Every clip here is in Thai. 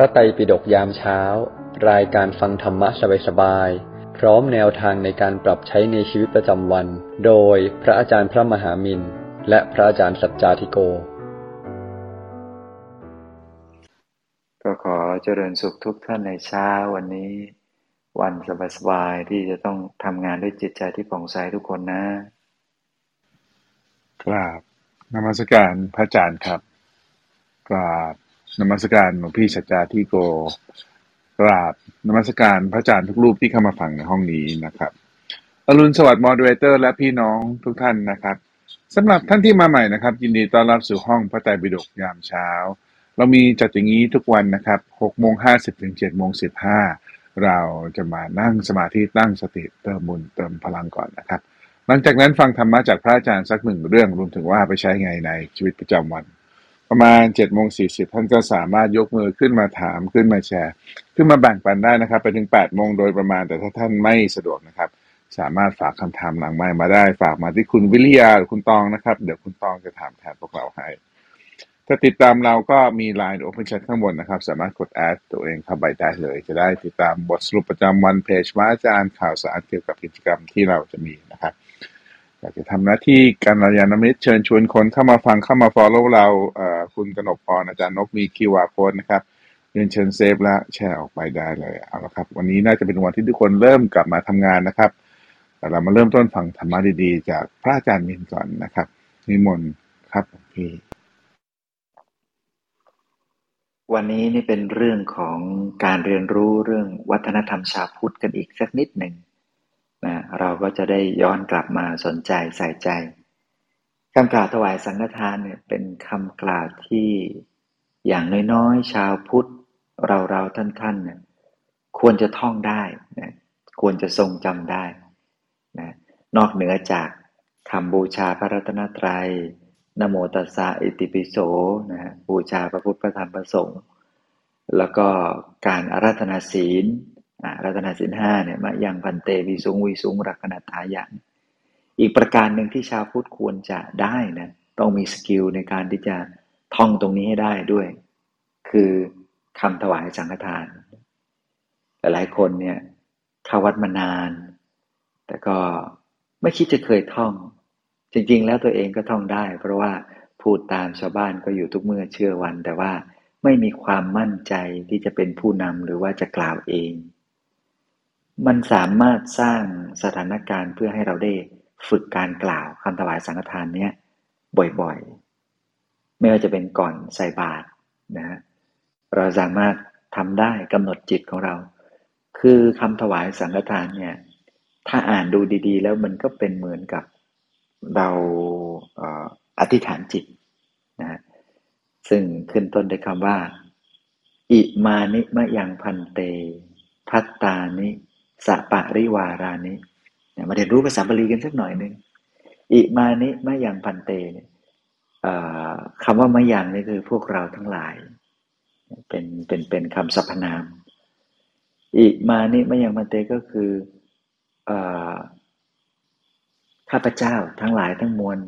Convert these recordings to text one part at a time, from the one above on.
ระไตรปิฎกยามเช้า รายการฟังธรรมะสบายๆ พร้อมแนวทางในการปรับใช้ในชีวิตประจำวัน โดยพระอาจารย์พระมหามินและพระอาจารย์สัจจาธิโก ก็ขอเจริญสุขทุกท่านในเช้าวันนี้ วันสบายๆ ที่จะต้องทำงานด้วยจิตใจที่ผ่องใสทุกคนนะ กราบนมัสการพระอาจารย์ครับ กราบ นมัสการหลวงพี่สัจจาที่โกกราบนมัสการพระอาจารย์ทุกรูปที่เข้ามาฟังในห้องนี้นะครับอรุณสวัสดิ์มอดเรเตอร์และพี่น้องทุกท่านนะครับสำหรับท่านที่มาใหม่นะครับ ยินดีต้อนรับสู่ห้องพระไตรปิฎกยามเช้า เรามีจัดอย่างนี้ทุกวันนะครับ6โมง50ถึง7โมง15 เราจะมานั่งสมาธิตั้งสติเติมบุญเติมพลังก่อนนะครับ หลังจากนั้นฟังธรรมะจากพระอาจารย์สักหนึ่งเรื่องรวมถึงว่าไปใช้ไงในชีวิตประจำวัน ประมาณ7จ็ดโมงสีท่านก็สามารถยกมือขึ้นมาถามขึ้นมาแชร์ ขึ้นมาแบ่งปันได้นะครับ ไปถึง8ปดโมงโดยประมาณ แต่ถ้าท่านไม่สะดวกนะครับ สามารถฝากคำถามหลังไมค์มาได้ ฝากมาที่คุณวิริยาหรือคุณตองนะครับ เดี๋ยวคุณตองจะถามแทนพวกเราให้ ถ้าติดตามเราก็มี Line Open Chat ข้างบนนะครับ สามารถกดแอดตัวเองเข้าไปได้เลย จะได้ติดตามบทสรุปประจำวันเพจว่าอาจารย์ข่าวสารเกี่ยวกับกิจกรรมที่เราจะมีนะครับ อยากจะทำหน้าที่การรยานมิตรเชิญชวนคนเข้ามาฟังเข้ามา follow เราคุณกนกพรอาจารย์นกมี QR code นะครับเรียนเชิญเซฟและแชร์ออกไปได้เลยเอาละครับ วันนี้น่าจะเป็นวันที่ทุกคนเริ่มกลับมาทำงานนะครับแต่เรามาเริ่มต้นฟังธรรมะดีๆ จากพระอาจารย์มินก่อนนะครับ นิมนต์ครับพี่วันนี้นี่เป็นเรื่องของการเรียนรู้เรื่องวัฒนธรรมชาวพุทธกันอีกสักนิดหนึ่ง นะเราก็จะได้ย้อนกลับมาสนใจใส่ใจคำกล่าวถวายสังฆทานเนี่ยเป็นคำกล่าวที่อย่างน้อยๆ ชาวพุทธ เราเราท่านท่านเนี่ยควรจะท่องได้นะควรจะทรงจำได้นะนอกเหนือจากคำบูชาพระรัตนตรัยนโมตัสสะอิติปิโสนะฮะบูชาพระพุทธพระธรรมพระสงฆ์แล้วก็การอาราธนาศีล ราธนาศีลห้าเนี่ยมายังพันเตวิสุงวิสุงรักนัตถายันอีกประการหนึ่งที่ชาวพุทธควรจะได้นะต้องมีสกิลในการที่จะท่องตรงนี้ให้ได้ด้วย คือคำถวายสังฆทาน หลายคนเนี่ยเข้าวัดมานาน แต่ก็ไม่คิดจะเคยท่อง จริง ๆ แล้วตัวเองก็ท่องได้ เพราะว่าพูดตามชาวบ้านก็อยู่ทุกเมื่อเชื่อวัน แต่ว่าไม่มีความมั่นใจที่จะเป็นผู้นำหรือว่าจะกล่าวเอง มันสามารถสร้างสถานการณ์เพื่อให้เราได้ฝึกการกล่าวคำถวายสังฆทานเนี้ยบ่อยๆ ไม่ว่าจะเป็นก่อนใส่บาตรนะ เราสามารถทำได้กำหนดจิตของเรา คือคำถวายสังฆทานเนี่ย ถ้าอ่านดูดีๆ แล้วมันก็เป็นเหมือนกับเราเอออธิษฐานจิตนะฮะซึ่งขึ้นต้นด้วยคำว่า อิมานิมะยังพันเต พัตตานิ สะปะริวารานิมาเรียนรู้ภาษาบาลีกันสักหน่อยหนึ่งอิมานิมะยังพันเตเนี่ยคำว่ามะยังนี่คือพวกเราทั้งหลาย เป็นเป็นเป็นคำสรรพนาม อิมานิมะยังพันเตก็คืออข้าพเจ้าทั้งหลายทั้งมวล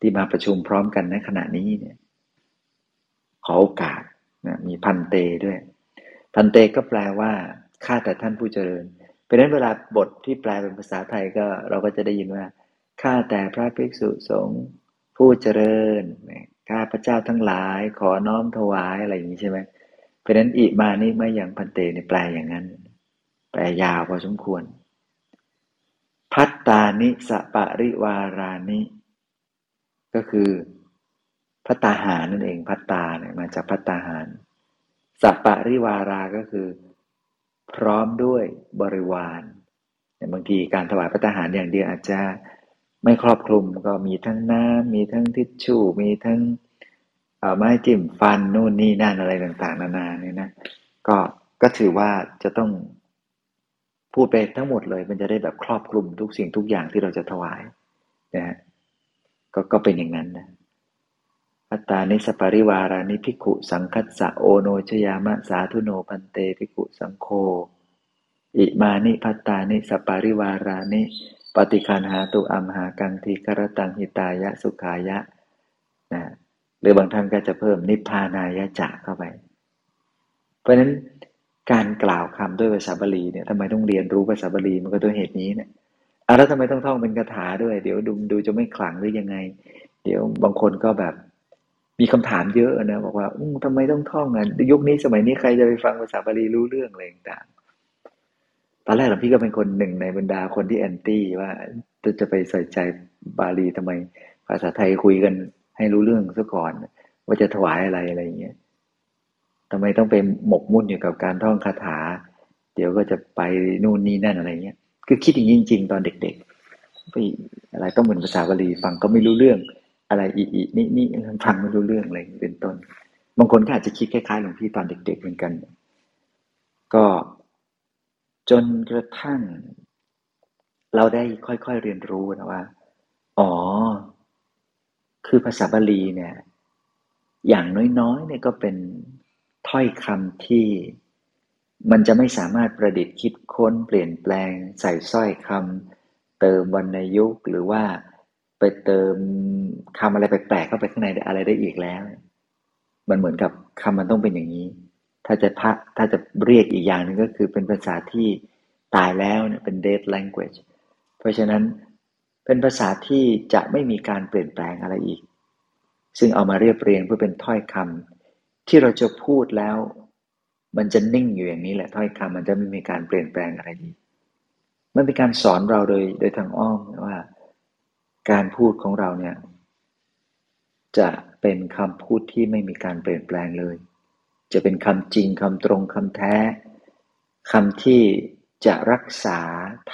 ที่มาประชุมพร้อมกันในขณะนี้เนี่ยขอโอกาสนะมีพันเตด้วย พันเตก็แปลว่า ข้าแต่ท่านผู้เจริญ เพราะนั้นเวลาบทที่แปลเป็นภาษาไทยก็เราก็จะได้ยินว่าข้าแต่พระภิกษุสงฆ์ผู้เจริญข้าพระเจ้าทั้งหลาย ขอน้อมถวายอะไรอย่างนี้ใช่ไหมเพราะนั้นอิมานี่ไม่อย่างพันเตเนี่แปลอย่างนั้น แปลยาวพอสมควร พัตตานิสปะริวารานิ ก็คือพัตตาหารนั่นเองพัตตาเนี่ยมาจากพัตตาหารสัปปะริวาราก็คือ พร้อมด้วยบริวารเนี่ยบางทีการถวายพัตตาหารอย่างเดียวอาจจะไม่ครอบคลุมก็มีทั้งน้ำมีทั้งทิชชู่มีทั้งไม้จิ้มฟันนู่นนี่นั่นอะไรต่างๆ นานาเนี่ยนะก็ก็ถือว่าจะต้องพูดไปทั้งหมดเลย มันจะได้แบบครอบคลุมทุกสิ่งทุกอย่างที่เราจะถวายนะฮะก็ก็เป็นอย่างนั้นนะ ภัตตานิสปริวารานิภิกขุสังฆัสสะโอโณชยามะสาธุโน ภันเตภิกขุสังโฆอิมานิ ภัตตานิสปริวารานิ ปฏิคคัณหาตุอัมหากังทีฆรัตตังหิตายะสุขายะนะหรือบางท่านก็จะเพิ่มนิพพานายะจะเข้าไป เพราะฉะนั้นการกล่าวคำด้วยภาษาบาลีเนี่ยทำไมต้องเรียนรู้ภาษาบาลีมันก็ด้วยเหตุนี้เนี่ยอะแล้วทำไมต้องท่องเป็นคาถาด้วย เดี๋ยวดูดูจะไม่ขลังหรือยังไง เดี๋ยวบางคนก็แบบ มีคำถามเยอะนะบอกว่าอืทำไมต้องท่องอะยุคนี้สมัยนี้ใครจะไปฟังภาษาบาลีรู้เรื่องอะไรต่างตอนแรกหลวงพี่ก็เป็นคนหนึ่งในบรรดาคนที่แอนตี้ว่าจะไปใส่ใจบาลีทำไม ภาษาไทยคุยกันให้รู้เรื่องซะก่อน ว่าจะถวายอะไรอะไรอย่างเงี้ยทำไมต้องไปหมกมุ่นอยู่กับการท่องคาถา เดี๋ยวก็จะไปนู่นนี่นั่นอะไรเงี้ยคือคิดอย่างจริง ๆ ตอนเด็กๆไปอะไรต้องเหมือนภาษาบาลีฟังก็ไม่รู้เรื่อง อะไรอีอีนี่นี่ฟังไม่รู้เรื่องอะไรเป็นต้น บางคนก็อาจจะคิดคล้ายๆหลวงพี่ตอนเด็ก ๆ เหมือนกัน ก็จนกระทั่ง เราได้ค่อยๆเรียนรู้นะว่า อ๋อ คือภาษาบาลีเนี่ย อย่างน้อยๆเนี่ยก็เป็นถ้อยคำที่มันจะไม่สามารถประดิษฐ์คิดค้นเปลี่ยนแปลง ใส่สร้อยคำเติมวรรณยุกหรือว่า ไปเติมคำอะไรแปลกๆเข้าไปข้างในอะไรได้อีกแล้ว มันเหมือนกับคำมันต้องเป็นอย่างนี้ ถ้าจะพะถ้าจะเรียกอีกอย่างหนึ่งก็คือเป็นภาษาที่ตายแล้วเนี่ยเป็น dead language เพราะฉะนั้นเป็นภาษาที่จะไม่มีการเปลี่ยนแปลงอะไรอีก ซึ่งเอามาเรียบเรียงเพื่อเป็นถ้อยคำที่เราจะพูดแล้ว มันจะนิ่งอยู่อย่างนี้แหละถ้อยคำมันจะไม่มีการเปลี่ยนแปลงอะไรอีก มันเป็นการสอนเราโดยโดยทางอ้อมว่า การพูดของเราเนี่ย จะเป็นคำพูดที่ไม่มีการเปลี่ยนแปลงเลย จะเป็นคำจริงคำตรงคำแท้คำที่จะรักษา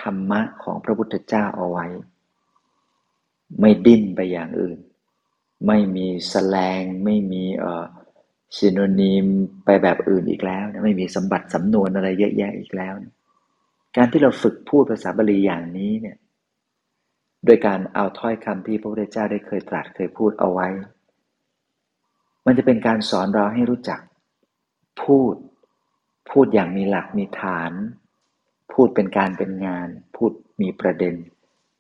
ธรรมะของพระพุทธเจ้าเอาไว้ ไม่ดิ้นไปอย่างอื่น ไม่มีแสลง ไม่มีเอ่อซิโนนิมไปแบบอื่นอีกแล้วไม่มีสมบัติสำนวนอะไรเยอะแยะอีกแล้วการที่เราฝึกพูดภาษาบาลีอย่างนี้เนี่ย โดยการเอาถ้อยคำที่พระพุทธเจ้าได้เคยตรัสเคยพูดเอาไว้ มันจะเป็นการสอนเราให้รู้จัก พูด พูดอย่างมีหลักมีฐาน พูดเป็นการเป็นงาน พูดมีประเด็น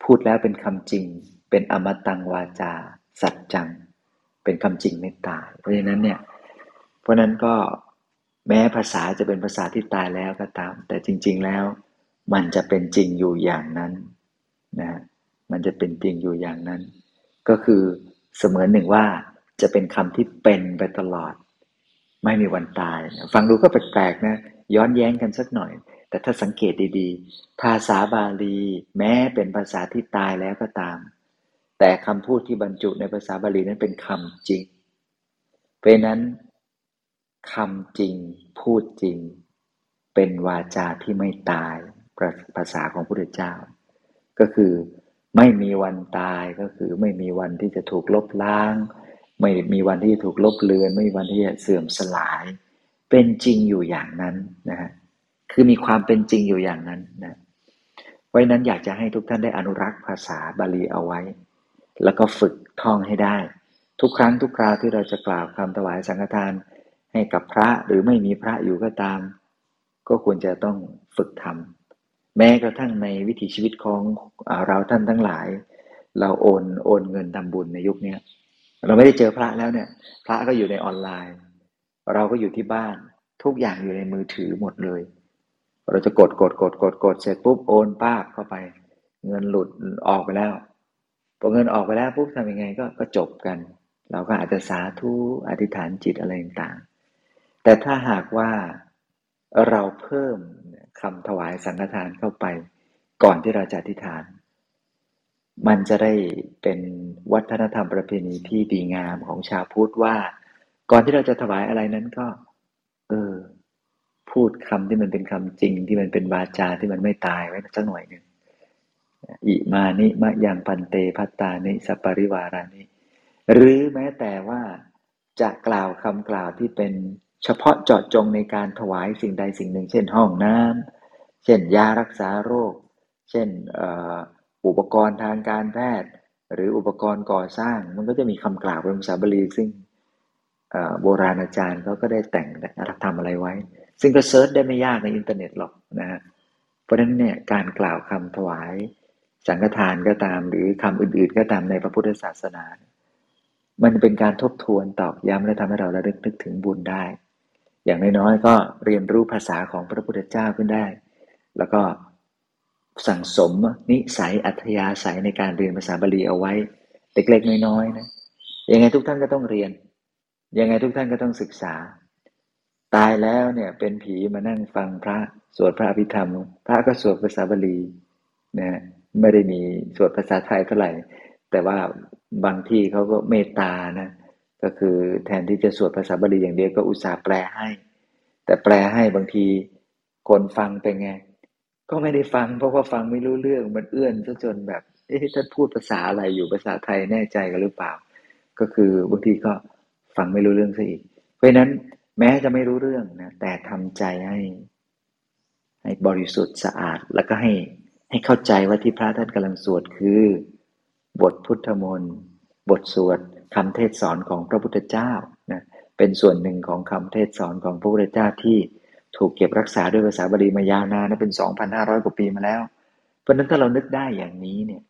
พูดแล้วเป็นคำจริง เป็นอมตังวาจา สัจจัง เป็นคำจริงไม่ตาย เพราะฉะนั้นเนี่ย เพราะนั้นก็แม้ภาษาจะเป็นภาษาที่ตายแล้วก็ตาม แต่จริง ๆแล้ว มันจะเป็นจริงอยู่อย่างนั้นนะ มันจะเป็นจริงอยู่อย่างนั้น ก็คือเสมือนหนึ่งว่าจะเป็นคำที่เป็นไปตลอด ไม่มีวันตาย ฟังดูก็แปลกๆนะ ย้อนแย้งกันสักหน่อย แต่ถ้าสังเกตดีๆ ภาษาบาลี แม้เป็นภาษาที่ตายแล้วก็ตาม แต่คำพูดที่บรรจุในภาษาบาลีนั้นเป็นคำจริง เพราะนั้นคำจริงพูดจริง เป็นวาจาที่ไม่ตายภาษาของพระพุทธเจ้า ก็คือ ไม่มีวันตายก็คือไม่มีวันที่จะถูกลบล้าง ไม่มีวันที่จะถูกลบเลือน ไม่มีวันที่จะเสื่อมสลาย เป็นจริงอยู่อย่างนั้นนะฮะคือมีความเป็นจริงอยู่อย่างนั้นนะไว้นั้นอยากจะให้ทุกท่านได้อนุรักษ์ภาษาบาลีเอาไว้ แล้วก็ฝึกท่องให้ได้ ทุกครั้งทุกคราวที่เราจะกล่าวคำถวายสังฆทานให้กับพระหรือไม่มีพระอยู่ก็ตาม ก็ควรจะต้องฝึกทำ แม้กระทั่งในวิถีชีวิตของเราท่านทั้งหลาย เราโอนโอนเงินทำบุญในยุคนี้เราไม่ได้เจอพระแล้วเนี่ย พระก็อยู่ในออนไลน์ เราก็อยู่ที่บ้านทุกอย่างอยู่ในมือถือหมดเลย เราจะกดกดกดกดกดเสร็จปุ๊บโอนป้าเข้าไป เงินหลุดออกไปแล้วพอเงินออกไปแล้วปุ๊บทำยังไงก็ก็จบกัน เราก็อาจจะสาธุอธิษฐานจิตอะไรต่างแต่ถ้าหากว่าเราเพิ่ม คำถวายสังฆทานเข้าไป ก่อนที่เราจะอธิษฐาน มันจะได้เป็นวัฒนธรรมประเพณีที่ดีงามของชาวพุทธว่า ก่อนที่เราจะถวายอะไรนั้นก็ เออ พูดคำที่มันเป็นคำจริง ที่มันเป็นวาจาที่มันไม่ตายไว้สักหน่อยหนึ่งอิมานิมะยังปันเตพัตตานิสัปริวารานิหรือแม้แต่ว่าจะกล่าวคำกล่าวที่เป็น เฉพาะเจาะจงในการถวายสิ่งใดสิ่งหนึ่ง เช่นห้องน้ำเช่นยารักษาโรค เช่นอุปกรณ์ทางการแพทย์ หรืออุปกรณ์ก่อสร้าง มันก็จะมีคำกล่าวเป็นภาษาบาลีซึ่งโบราณอาจารย์เขาก็ได้แต่งกระทำอะไรไว้ ซึ่งก็ search ได้ไม่ยากในอินเทอร์เน็ตหรอกนะฮะเพราะฉะนั้นเนี่ยการกล่าวคำถวายสังฆทานก็ตาม หรือคำอื่นๆ ก็ตามในพระพุทธศาสนา มันเป็นการทบทวนตอกย้ำและทำให้เราระลึกนึกถึงบุญได้ อย่างน้อยๆก็เรียนรู้ภาษาของพระพุทธเจ้าขึ้นได้ แล้วก็สั่งสมนิสัยอัธยาศัยในการเรียนภาษาบาลีเอาไว้ เล็กๆน้อยๆนะยังไงทุกท่านก็ต้องเรียน ยังไงทุกท่านก็ต้องศึกษา ตายแล้วเนี่ยเป็นผีมานั่งฟังพระสวดพระอภิธรรม พระก็สวดภาษาบาลีนะไม่ได้มีสวดภาษาไทยเท่าไหร่ แต่ว่าบางที่เขาก็เมตตานะ ก็คือแทนที่จะสวดภาษาบาลีอย่างเดียวก็อุตส่าห์แปลให้ แต่แปลให้บางทีคนฟังเป็นไง ก็ไม่ได้ฟัง เพราะว่าฟังไม่รู้เรื่องมันเอื้อนซะจนแบบเอ๊ะท่านพูดภาษาอะไรอยู่ภาษาไทยแน่ใจกันหรือเปล่า ก็คือบางทีก็ฟังไม่รู้เรื่องซะอีก เพราะฉะนั้นแม้จะไม่รู้เรื่องนะแต่ทำใจให้ ให้บริสุทธิ์สะอาดแล้วก็ให้ให้เข้าใจว่าที่พระท่านกำลังสวดคือ บทพุทธมนต์บทสวด คำเทศสอนของพระพุทธเจ้านะเป็นส่วนหนึ่งของคำเทศสอนของพระพุทธเจ้าที่ถูกเก็บรักษาด้วยภาษาบาลีมายาวนานนะเป็น 2,500 กว่าปีมาแล้ว เพราะนั้นถ้าเรานึกได้อย่างนี้เนี่ย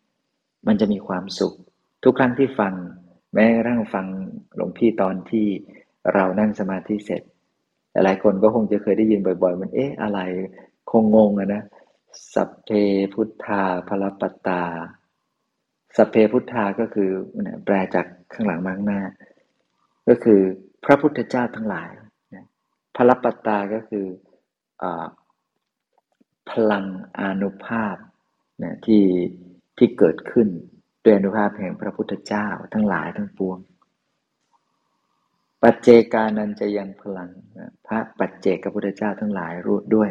มันจะมีความสุข ทุกครั้งที่ฟัง แม้กระทั่งฟังหลวงพี่ตอนที่เรานั่งสมาธิเสร็จ หลายคนก็คงจะเคยได้ยินบ่อย ๆ มันเอ๊ะอะไรคงงงอะนะสัพเพพุทธาพลปตา สัพเพพุทธาก็คือแปลจากข้างหลังมาข้างหน้า ก็คือพระพุทธเจ้าทั้งหลายพลปตาก็คืออพลังอนุภาพนะที่ที่เกิดขึ้นด้วยอนุภาพแห่งพระพุทธเจ้าทั้งหลายทั้งปวง ปัจเจกานันจะยังพลังนะพระปัจเจกพระพุทธเจ้าทั้งหลายรู้ด้วย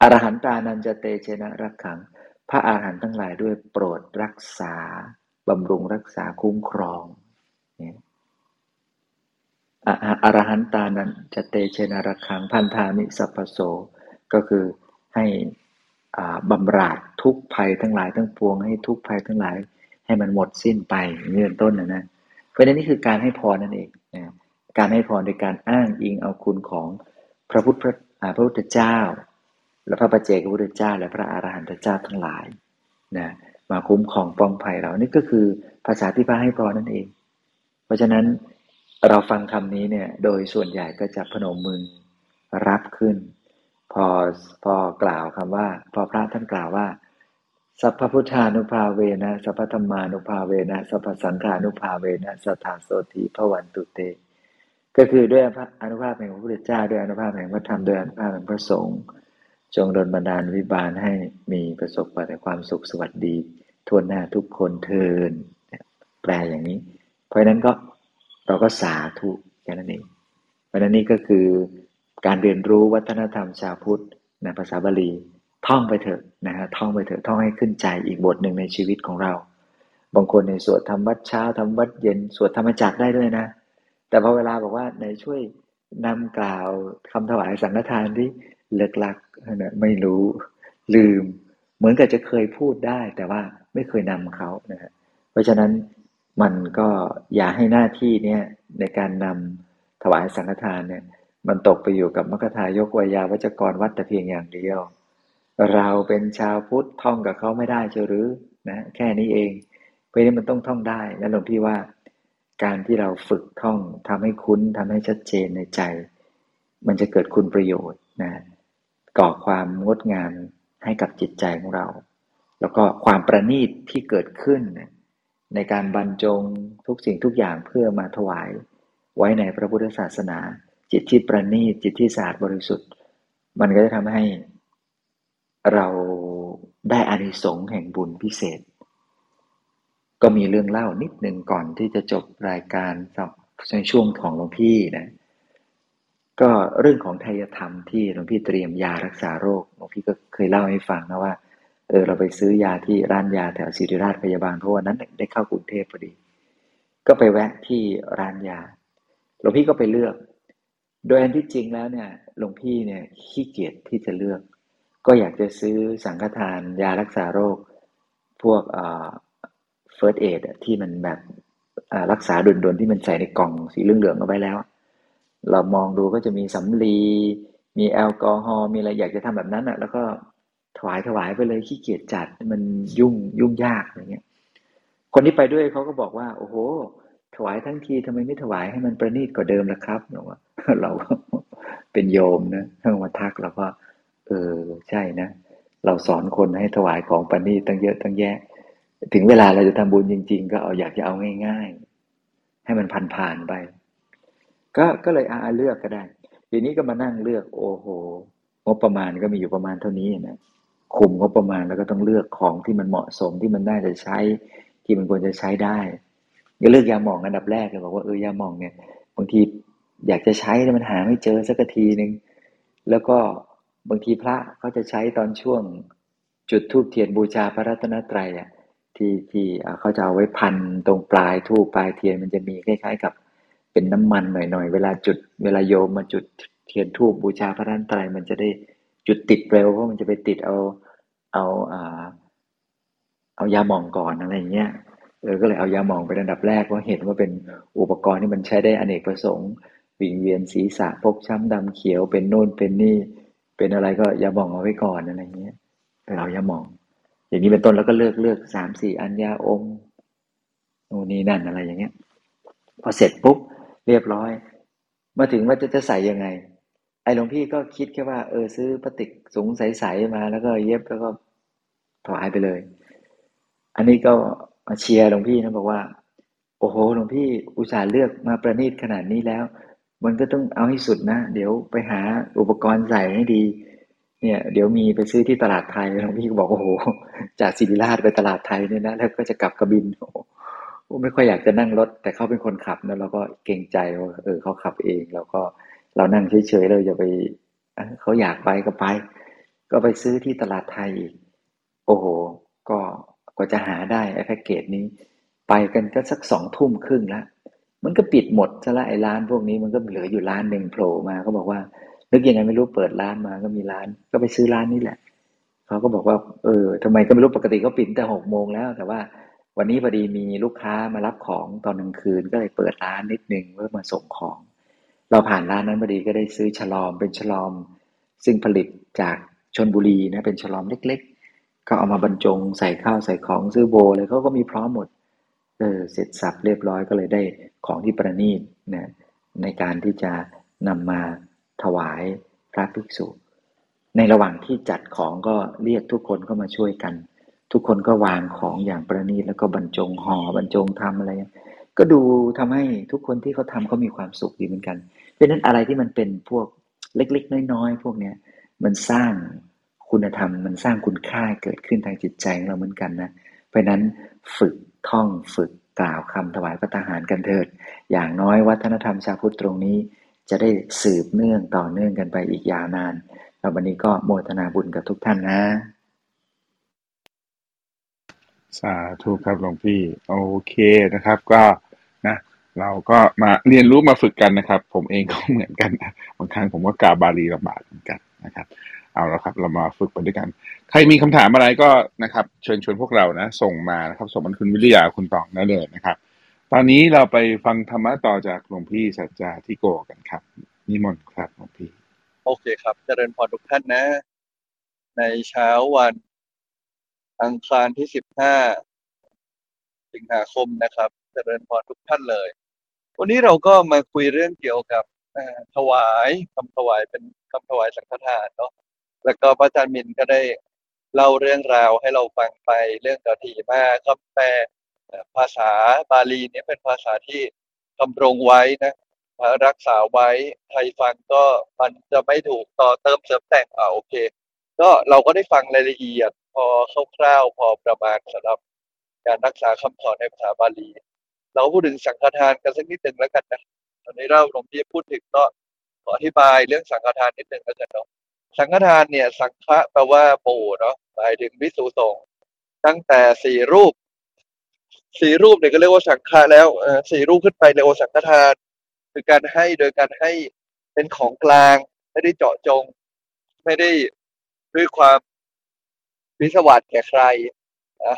อรหันตานันจะเตเชนะรักขัง ระอาหารหันต์ทั้งหลายด้วยโปรดรักษาบำรุงรักษาคุ้มครองอรหันตานั้นจะเตเชนะรักขังพันธามิสัพโส ก็คือให้บำราดทุกภัยทั้งหลายทั้งปวงให้ทุกภัยทั้งหลาย ให้มันหมดสิ้นไปเงื่อนต้นนะนะเพราะนี่คือการให้พรนั่นเองนะการให้พรโดยการอ้างอิงเอาคุณของพระพุทธพระพุทธเจ้า และพระปัจเจกพุทธเจ้า และพระอาหารหันตเจ้าทั้งหลายนะมาคุ้มครองป้องภัยเรานี่ก็คือภาษาที่พระให้พรนั่นเอง เพราะฉะนั้นเราฟังคำนี้เนี่ยโดยส่วนใหญ่ก็จะพนมมือรับขึ้น พอพอกล่าวคำว่า พอพระท่านกล่าวว่า สัพพพุทธานุภาเวนะสัพพธรรมานุภาเวนะสัพพสังฆานุภาเวนะสัทธาโสติพวันตุเต ก็คือด้วยอนุภาพแห่งพระพุทธเจ้า ด้วยอนุภาพแห่งพระธรรมด้วยอนุภาพแห่งพระสงฆ์ จงดลบันดาลวิบาลให้มีประสบแต่ความสุขสวัสดีทั่วหน้าทุกคนเทินแปลอย่างนี้ เพราะนั้นก็เราก็สาธุแค่นั้นเองเพราะนั้นนี่ก็คือการเรียนรู้วัฒนธรรมชาวพุทธในภาษาบาลีท่องไปเถอะนะฮะท่องไปเถอะท่องให้ขึ้นใจอีกบทหนึ่งในชีวิตของเรา บางคนในสวดทำวัดเช้าทำวัดเย็นสวดธรรมจักได้ด้วยนะ แต่พอเวลาบอกว่าในช่วยนำกล่าวคำถวายสังฆทานที่ เลิกลักนะไม่รู้ลืม เหมือนกับจะเคยพูดได้ แต่ว่าไม่เคยนำเขานะฮะเพราะฉะนั้นมันก็อย่าให้หน้าที่เนี่ยในการนำถวายสังฆทานเนี่ยมันตกไปอยู่กับมรคทายกวิยาวัจกรวัดแต่เพียงอย่างเดียว เราเป็นชาวพุทธท่องกับเขาไม่ได้เชหรือนะแค่นี้เองเพราะนี้มันต้องท่องได้ และหลวงพี่ว่า การที่เราฝึกท่องทำให้คุ้นทำให้ชัดเจนในใจ มันจะเกิดคุณประโยชน์นะ ก่อความงดงามให้กับจิตใจของเรา แล้วก็ความประณีตที่เกิดขึ้น ในการบรรจงทุกสิ่งทุกอย่างเพื่อมาถวาย ไว้ในพระพุทธศาสนา จิตที่ประณีตจิตที่สะอาดบริสุทธิ์ มันก็จะทำให้ เราได้อานิสงส์แห่งบุญพิเศษ ก็มีเรื่องเล่านิดหนึ่งก่อนที่จะจบรายการในช่วงของหลวงพี่นะ ก็เรื่องของไทยธรรมที่หลวงพี่เตรียมยารักษาโรคหลวงพี่ก็เคยเล่าให้ฟังนะว่าเออเราไปซื้อยาที่ร้านยาแถวศิริราชพยาบาลเพราะวันนั้นได้เข้ากรุงเทพพอดี ก็ไปแวะที่ร้านยาหลวงพี่ก็ไปเลือก โดยอันที่จริงแล้วเนี่ยหลวงพี่เนี่ยขี้เกียจที่จะเลือก ก็อยากจะซื้อสังฆทานยารักษาโรค พวกเอ่อเฟิร์สเอดที่มันแบบรักษาด่วนๆที่มันใส่ในกล่องสีเหลืองๆเอาไว้แล้ว เรามองดูก็จะมีสำลี มีแอลกอฮอล์มีอะไรอยากจะทำแบบนั้นอะ แล้วก็ถวายถวายไปเลยขี้เกียจจัดมันยุ่งยุ่งยากอะไรเงี้ย คนที่ไปด้วยเขาก็บอกว่า โอ้โห ถวายทั้งทีทำไมไม่ถวายให้มันประณีตกว่าเดิมล่ะครับเราเราเป็นโยมนะท่านมาทักเราก็เออใช่นะ เราสอนคนให้ถวายของประณีตั้งเยอะตั้งแยะ ถึงเวลาเราจะทำบุญจริง ๆ ก็เอาอยากจะเอาง่าย ๆ ให้มันผ่านๆไป ก็ก็เลยอาเลือกก็ได้ทีนี้ก็มานั่งเลือกโอ้โหงบประมาณก็มีอยู่ประมาณเท่านี้นะคุมงบประมาณแล้วก็ต้องเลือกของที่มันเหมาะสมที่มันน่าจะใช้ ที่มันควรจะใช้ได้ก็เลือกยาหมองอันดับแรกเลยบอกว่าเออยาหมองเนี่ยบางทีอยากจะใช้แต่มันหาไม่เจอสักทีหนึ่งแล้วก็บางทีพระเขาจะใช้ตอนช่วงจุดธูปเทียนบูชาพระรัตนตรัยอะที่ที่เขาจะเอาไว้พันตรงปลายธูปปลายเทียนมันจะมีคล้ายๆกับ เป็นน้ำมันหน่อยๆ เวลาจุด เวลาโยมมาจุดเทียนธูปบูชาพระรัตนตรัยมันจะได้จุดติดเร็วเพราะมันจะไปติดเอาเอาอ่าเอายาหม่องก่อนอะไรเงี้ยเออก็เลยเอายาหมองเป็นอันดับแรกเพราะเห็นว่าเป็นอุปกรณ์ที่มันใช้ได้อเนกประสงค์วิงเวียนศีรษะพกช้ำดำเขียวเป็นโน่นเป็นนี่ เป็นอะไรก็ยาหมองเอาไว้ก่อนอะไรเงี้ยเรายาหมอง อย่างนี้เป็นต้นแล้วก็เลือกเลือกสามสี่อันยาอมโน่นนี่นั่นอะไรอย่างเงี้ย พอเสร็จปุ๊บ เรียบร้อย มาถึงว่าจะจะใส่ยังไง ไอ้หลวงพี่ก็คิดแค่ว่า เออซื้อพลาสติกสูงใสๆมาแล้วก็เย็บแล้วก็ถวายไปเลย อันนี้ก็มาเชียร์หลวงพี่นะบอกว่า โอ้โหหลวงพี่อุตส่าห์เลือกมาประณีตขนาดนี้แล้ว มันก็ต้องเอาให้สุดนะ เดี๋ยวไปหาอุปกรณ์ใส่ให้ดี เนี่ย เดี๋ยวมีไปซื้อที่ตลาดไทยหลวงพี่ก็บอกโอ้โห จากศิริราชไปตลาดไทยเนี่ยนะแล้วก็จะกลับกระบินโไม่ค่อยอยากจะนั่งรถ แต่เขาเป็นคนขับนะเราก็เกรงใจว่าเออเขาขับเองแล้วก็เรานั่งเฉยๆเราอย่าไปเขาอยากไปก็ไป ก็ไปซื้อที่ตลาดไทยอีกโอ้โห ก็กว่าจะหาได้ไอ้แพ็กเกจนี้ ไปกันก็สักสองทุ่มครึ่งแล้วมันก็ปิดหมดซะละไอ้ร้านพวกนี้มันก็เหลืออยู่ร้านหนึ่งโผล่มาเขาบอกว่านึกยังไงไม่รู้เปิดร้านมาก็มีร้าน ก็ไปซื้อร้านนี้แหละเขาก็บอกว่า เออทำไมก็ไม่รู้ปกติเขาปิดแต่หกโมงแล้ว แต่ว่า วันนี้พอดีมีลูกค้ามารับของตอนกลางคืนก็เลยเปิดร้านนิดนึงเพื่อมาส่งของ เราผ่านร้านนั้นพอดีก็ได้ซื้อฉลอมเป็นฉลอม ซึ่งผลิตจากชนบุรีนะเป็นฉลอมเล็ก ๆ ก็เอามาบรรจงใส่ข้าวใส่ของซื้อโบเลยเขาก็มีพร้อมหมดเออเสร็จสับเรียบร้อยก็เลยได้ของที่ประณีตนะในการที่จะนำมาถวายพระภิกษุ ในระหว่างที่จัดของก็เรียกทุกคนเข้ามาช่วยกัน ทุกคนก็วางของอย่างประณีตแล้วก็บรรจงห่อบรรจงทำอะไร ก็ดูทำให้ทุกคนที่เขาทาเขามีความสุขดีเหมือนกัน เพราะนั้นอะไรที่มันเป็นพวกเล็กๆ น้อยๆ พวกเนี้ยมันสร้างคุณธรรมมันสร้างคุณค่าเกิดขึ้นทางจิตใจของเราเหมือนกันนะ เพราะนั้นฝึกท่องฝึกกล่าวคำถวายพระทหารกันเถิด อย่างน้อยวัฒนธรรมชาวพุทธตรงนี้ จะได้สืบเนื่องต่อเนื่องกันไปอีกยาวนานแล้ววันนี้ก็โมทนาบุญกับทุกท่านนะ สาธุครับหลวงพี่ โอเคนะครับ ก็นะ เราก็มาเรียนรู้มาฝึกกันนะครับ ผมเองก็เหมือนกันนะบางครั้งผมก็กาบาลีลำบากเหมือนกันนะครับ เอาละครับ เรามาฝึกไปด้วยกัน ใครมีคำถามอะไรก็นะครับ เชิญชวนพวกเรานะ ส่งมานะครับ ส่งมันคุณวิริยาคุณตองได้เลยนะครับ ตอนนี้เราไปฟังธรรมะต่อจากหลวงพี่สัจจาที่โกกันครับนิมนต์ครับหลวงพี่ โอเคครับเจริญพรทุกท่านนะ ในเช้าวัน อังคารที่สิบห้าสิงหาคมนะครับ เจริญพรทุกท่านเลย วันนี้เราก็มาคุยเรื่องเกี่ยวกับถวายคำถวายเป็นคำถวายสังฆทานเนาะแล้วก็พระอาจารย์มินก็ได้เล่าเรื่องราวให้เราฟังไปเรื่องกะทีมากครับแปลภาษาบาลีนี้เป็นภาษาที่ทำรงไว้นะรักษาไว้ใครฟังก็มันจะไม่ถูกต่อเติมเสริมแต่งอ่าโอเค ก็เราก็ได้ฟังรายละเอียด พอคร่าวๆพอประมาณสำหรับการรักษาคำสอนในภาษาบาลี เราพูดถึงสังฆทานกันสักนิดหนึ่งแล้วกันนะตอนนี้เราหลวงพี่พูดถึงก็ขออธิบายเรื่องสังฆทานนิดหนึ่งแล้วกันเนาะสังฆทานเนี่ย สังฆะแปลว่าปู่เนาะหมายถึงวิสุสงตั้งแต่สี่รูปสี่รูปเนี่ยก็เรียกว่าสังฆะแล้วเออสี่รูปขึ้นไปเรียกว่าสังฆทาน คือการให้โดยการให้เป็นของกลาง ไม่ได้เจาะจง ไม่ได้ ด้วยความวิสวัสดแก่ใคร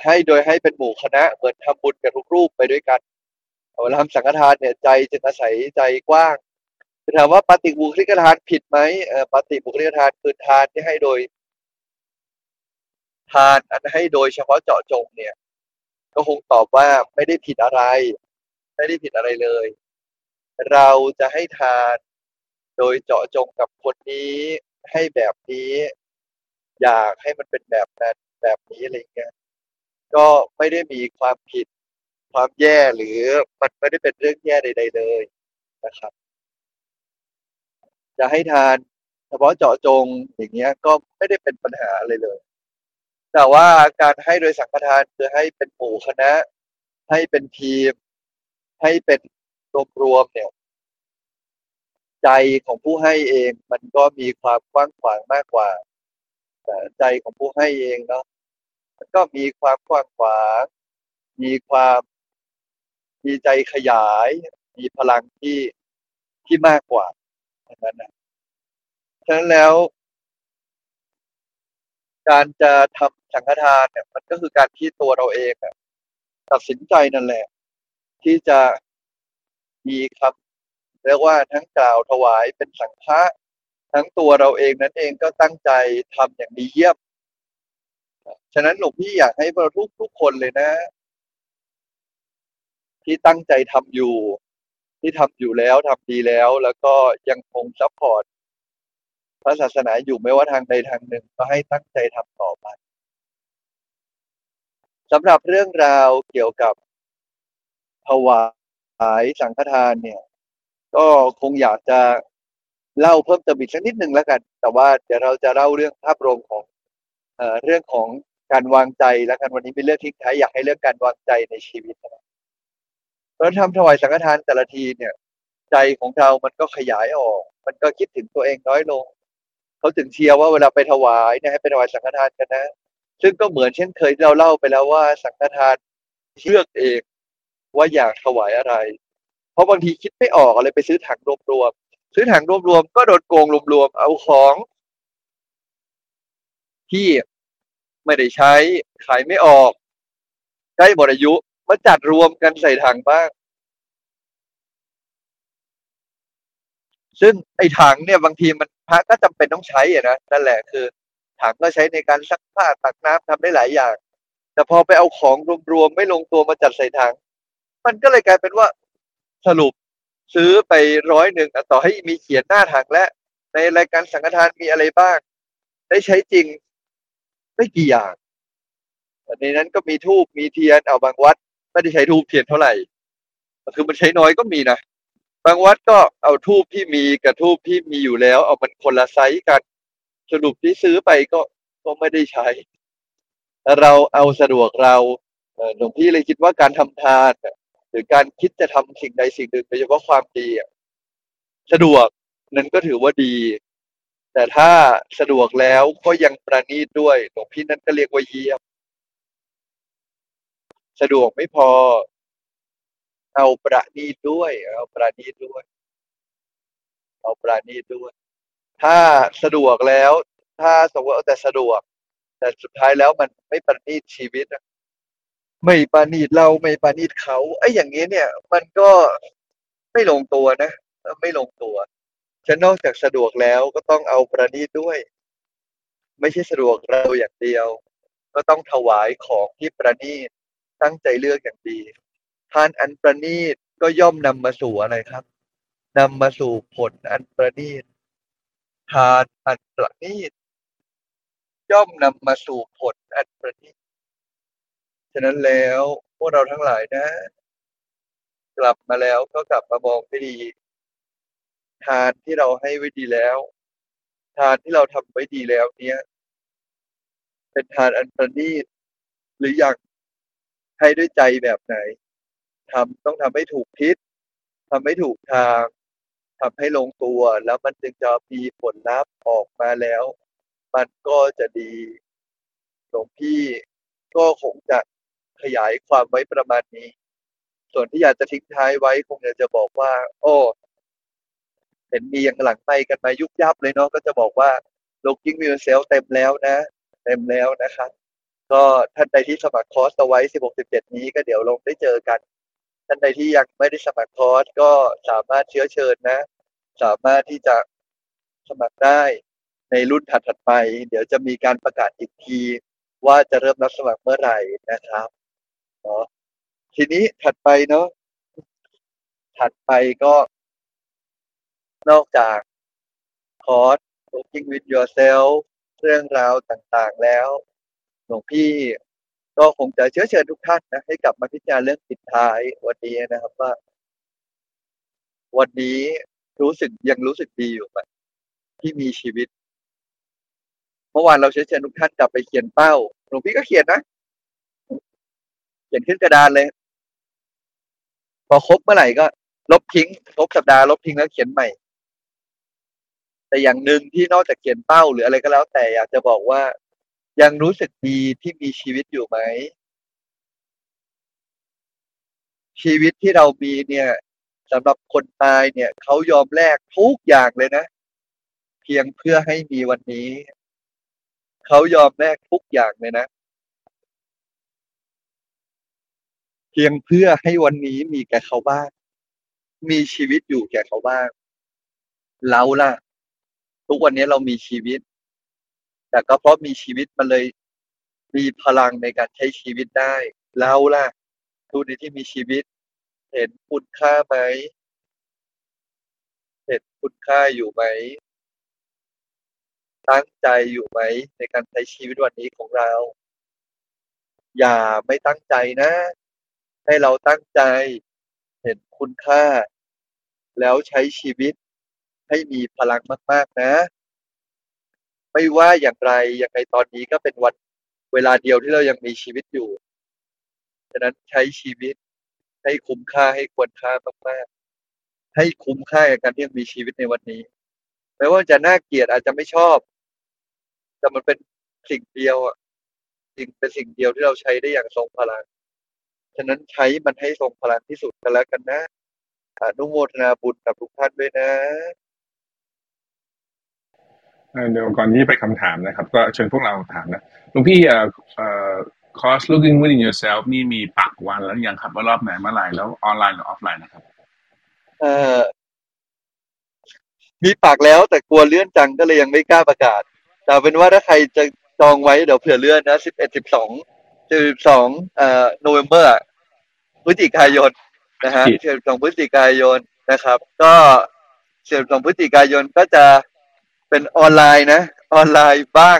ให้โดยให้เป็นหมู่คณะเหมือนทำบุญกับทุกรูปไปด้วยกันเวลาทำสังฆทานเนี่ยใจจะอาศัยใจกว้างถามว่าปฏิบุคลิกทานผิดไหมปฏิบุคลิกทานคือทานที่ให้โดย ทานอันให้โดยเฉพาะเจาะจงเนี่ย ก็คงตอบว่าไม่ได้ผิดอะไร ไม่ได้ผิดอะไรเลย เราจะให้ทานโดยเจาะจงกับคนนี้ให้แบบนี้ อยากให้มันเป็นแบบนั้นแบบนี้อะไรเงี้ยก็ไม่ได้มีความผิดความแย่หรือมันไม่ได้เป็นเรื่องแย่ใดๆเลยนะครับ จะให้ทานเฉพาะเจาะจงอย่างเงี้ย ก็ไม่ได้เป็นปัญหาอะไรเลย แต่ว่าการให้โดยสังฆทานคือให้เป็นหมู่คณะ ให้เป็นทีม ให้เป็นรวมๆเนี่ยใจของผู้ให้เองมันก็มีความกว้างขวางมากกว่า ใจของผู้ให้เองเนาะมันก็มีความกว้างขวางมีความมีใจขยาย มีพลังที่ที่มากกว่าดังนั้นนะฉะนั้นแล้ว การจะทำสังฆทานเนี่ยมันก็คือการที่ตัวเราเองอะตัดสินใจนั่นแหละ ที่จะมีคำเรียกว่าทั้งกล่าวถวายเป็นสังฆะ ทั้งตัวเราเองนั้นเองก็ตั้งใจทำอย่างดีเยี่ยม ฉะนั้นหลวงพี่อยากให้เราทุกทุกคนเลยนะ ที่ตั้งใจทำอยู่ ที่ทำอยู่แล้วทำดีแล้ว แล้วก็ยังคง support พระศาสนาอยู่ไม่ว่าทางใดทางหนึ่ง ก็ให้ตั้งใจทำต่อไปสำหรับเรื่องราวเกี่ยวกับถวายสังฆทานเนี่ย ก็คงอยากจะ เล่าเพิ่มเติมอีกสักนิดหนึ่งแล้วกัน แต่ว่าเดี๋ยวเราจะเล่าเรื่องภาพรวมของเอ่อเรื่องของการวางใจแล้วกันวันนี้เป็นเรื่องทิ้งท้ายอยากให้เรื่องการวางใจในชีวิตนะเราทำถวายสังฆทานแต่ละทีเนี่ย ใจของเรามันก็ขยายออก มันก็คิดถึงตัวเองน้อยลงเขาถึงเชียร์ว่าเวลาไปถวายเนี่ยให้ไปถวายสังฆทานกันนะ ซึ่งก็เหมือนเช่นเคยเราเล่าไปแล้วว่าสังฆทานเลือกเองว่าอยากถวายอะไร เพราะบางทีคิดไม่ออกอะไรไปซื้อถังรวม ซื้อถังรวมๆก็โดนโกงรวมๆเอาของที่ไม่ได้ใช้ขายไม่ออกใกล้หมดอายุมาจัดรวมกันใส่ถังบ้าง ซึ่งไอ้ถังเนี่ยบางทีมันพระก็จำเป็นต้องใช้อะนะนั่นแหละคือ ถังก็ใช้ในการซักผ้าตักน้ำทำได้หลายอย่าง แต่พอไปเอาของรวมๆไม่ลงตัวมาจัดใส่ถัง มันก็เลยกลายเป็นว่าสรุป ซื้อไปร้อยหนึ่งต่อให้มีเขียนหน้าถังและ ในรายการสังฆทานมีอะไรบ้าง ได้ใช้จริงไม่กี่อย่างในนั้นก็มีธูปมีเทียนเอาบางวัด ไม่ได้ใช้ธูปเทียนเท่าไหร่คือมันใช้น้อยก็มีนะบางวัดก็เอาธูปที่มีกับธูปที่มีอยู่แล้ว เอามันคนละไซส์กัน สรุปที่ซื้อไปก็ก็ไม่ได้ใช้ เราเอาสะดวกเราหลวงพี่เลยคิดว่าการทำทาน หรือการคิดจะทำสิ่งใดสิ่งหนึ่งโดยเฉพาะความดีสะดวกนั้นก็ถือว่าดี แต่ถ้าสะดวกแล้วก็ยังประณีตด้วยหลวงพี่นั้นก็เรียกว่าเยี่ยม สะดวกไม่พอ เอาประณีตด้วย เอาประณีตด้วย เอาประณีตด้วย ถ้าสะดวกแล้ว ถ้าสมมติเอาแต่สะดวก แต่สุดท้ายแล้วมันไม่ประณีตชีวิตอะ ไม่ประณีตเราไม่ประณีตเขาไอ้อย่างนี้เนี่ย มันก็ไม่ลงตัวนะไม่ลงตัวฉันนอกจากสะดวกแล้วก็ต้องเอาประณีตด้วย ไม่ใช่สะดวกเราอย่างเดียว ก็ต้องถวายของที่ประณีตตั้งใจเลือกอย่างดีทานอันประณีตก็ย่อมนำมาสู่อะไรครับนำมาสู่ผลอันประณีตทานอันประณีตย่อมนำมาสู่ผลอันประณีต ฉะนั้นแล้วพวกเราทั้งหลายนะ กลับมาแล้วก็กลับมามองให้ดี ทานที่เราให้ไว้ดีแล้ว ทานที่เราทำไว้ดีแล้วเนี้ย เป็นทานอันประณีตหรือยังให้ด้วยใจแบบไหนทำต้องทำให้ถูกทิศทำให้ถูกทางทำให้ลงตัวแล้วมันจึงจะมีผลลัพธ์ออกมาแล้ว มันก็จะดีหลวงพี่ก็คงจะ ขยายความไว้ประมาณนี้ ส่วนที่อยากจะทิ้งท้ายไว้คงอยากจะบอกว่า โอ้เห็นมีอย่างหลังไปกันมายุบยับเลยเนาะก็จะบอกว่า looking v i e w s e l f เต็มแล้วนะ เต็มแล้วนะครับ ก็ท่านใดที่สมัครคอร์สเอาไว้ 16-17 นี้ก็เดี๋ยวลงได้เจอกัน ท่านใดที่ยังไม่ได้สมัครคอร์สก็สามารถเชื้อเชิญนะ สามารถที่จะสมัครได้ในรุ่นถัดๆไป เดี๋ยวจะมีการประกาศอีกที ว่าจะเริ่มรับสมัครเมื่อไหร่นะครับ เนาะทีนี้ถัดไปเนาะถัดไปก็ นอกจากคอร์ส Working with Yourself เรื่องราวต่างๆแล้ว หลวงพี่ก็คงจะเชื้อเชิญทุกท่านนะ ให้กลับมาพิจารณาเรื่องปิดท้ายวันนี้นะครับว่า วันนี้รู้สึกยังรู้สึกดีอยู่ไหมที่มีชีวิต เมื่อวานเราเชื้อเชิญทุกท่านกลับไปเขียนเป้า หลวงพี่ก็เขียนนะ ขียนขึ้นกระดานเลย พอครบเมื่อไหร่ก็ ลบทิ้งครบสัปดาห์ลบทิ้งแล้วเขียนใหม่ แต่อย่างหนึ่งที่นอกจากเขียนเป้าหรืออะไรก็แล้ว แต่อยากจะบอกว่ายังรู้สึกดีที่มีชีวิตอยู่ไหม ชีวิตที่เรามีเนี่ยสำหรับคนตายเนี่ยเขายอมแลกทุกอย่างเลยนะ เพียงเพื่อให้มีวันนี้ เขายอมแลกทุกอย่างเลยนะ เพียงเพื่อให้วันนี้มีแก่เขาบ้าง มีชีวิตอยู่แก่เขาบ้างเราล่ะ ทุกวันนี้เรามีชีวิต แต่ก็เพราะมีชีวิตมันเลย มีพลังในการใช้ชีวิตได้เราล่ะทุกในที่มีชีวิต เห็นคุณค่าไหมเห็นคุณค่าอยู่ไหมตั้งใจอยู่ไหมในการใช้ชีวิตวันนี้ของเรา อย่าไม่ตั้งใจนะ ให้เราตั้งใจ เห็นคุณค่า แล้วใช้ชีวิตให้มีพลังมาก ๆ นะ ไม่ว่าอย่างไรอยังไงตอนนี้ก็เป็นวันเวลาเดียวที่เรายังมีชีวิตอยู่ ฉะนั้นใช้ชีวิตให้คุ้มค่าให้ควรค่ามาก ๆ ให้คุ้มค่ากับการที่ยังมีชีวิตในวันนี้แม้ว่าจะน่าเกลียดอาจจะไม่ชอบ แต่มันเป็นสิ่งเดียวอะสิ่งเป็นสิ่งเดียวที่เราใช้ได้อย่างทรงพลัง ฉะนั้นใช้มันให้ทรงพลังที่สุดกันแล้วกันนะอนุโมทนาบุญกับทุกท่านด้วยนะเอ่อเดี๋ยวก่อนที่จะไปคำถามนะครับ ก็เชิญพวกเราถามนะหลวงพี่เอ่อเอ่อคอร์ส looking within yourself นี่มีปักวันแล้วยังครับว่ารอบไหนเมื่อไหร่แล้วออนไลน์หรือออฟไลน์นะครับเอ่อมีปากแล้วแต่กลัวเลื่อนจังก็เลยยังไม่กล้าประกาศ แต่เอาเป็นว่าถ้าใครจะจองไว้เดี๋ยวเผื่อเลื่อนนะสิบเอ็ดสิบสอง สิบสองเอ่อโนเวมเบอร์พฤศจิกายนนะฮะพฤศจิสิบสองพฤศจิกายนนะครับ ก็สิบสองพฤศจิกายนก็จะเป็นออนไลน์นะ ออนไลน์บ้าง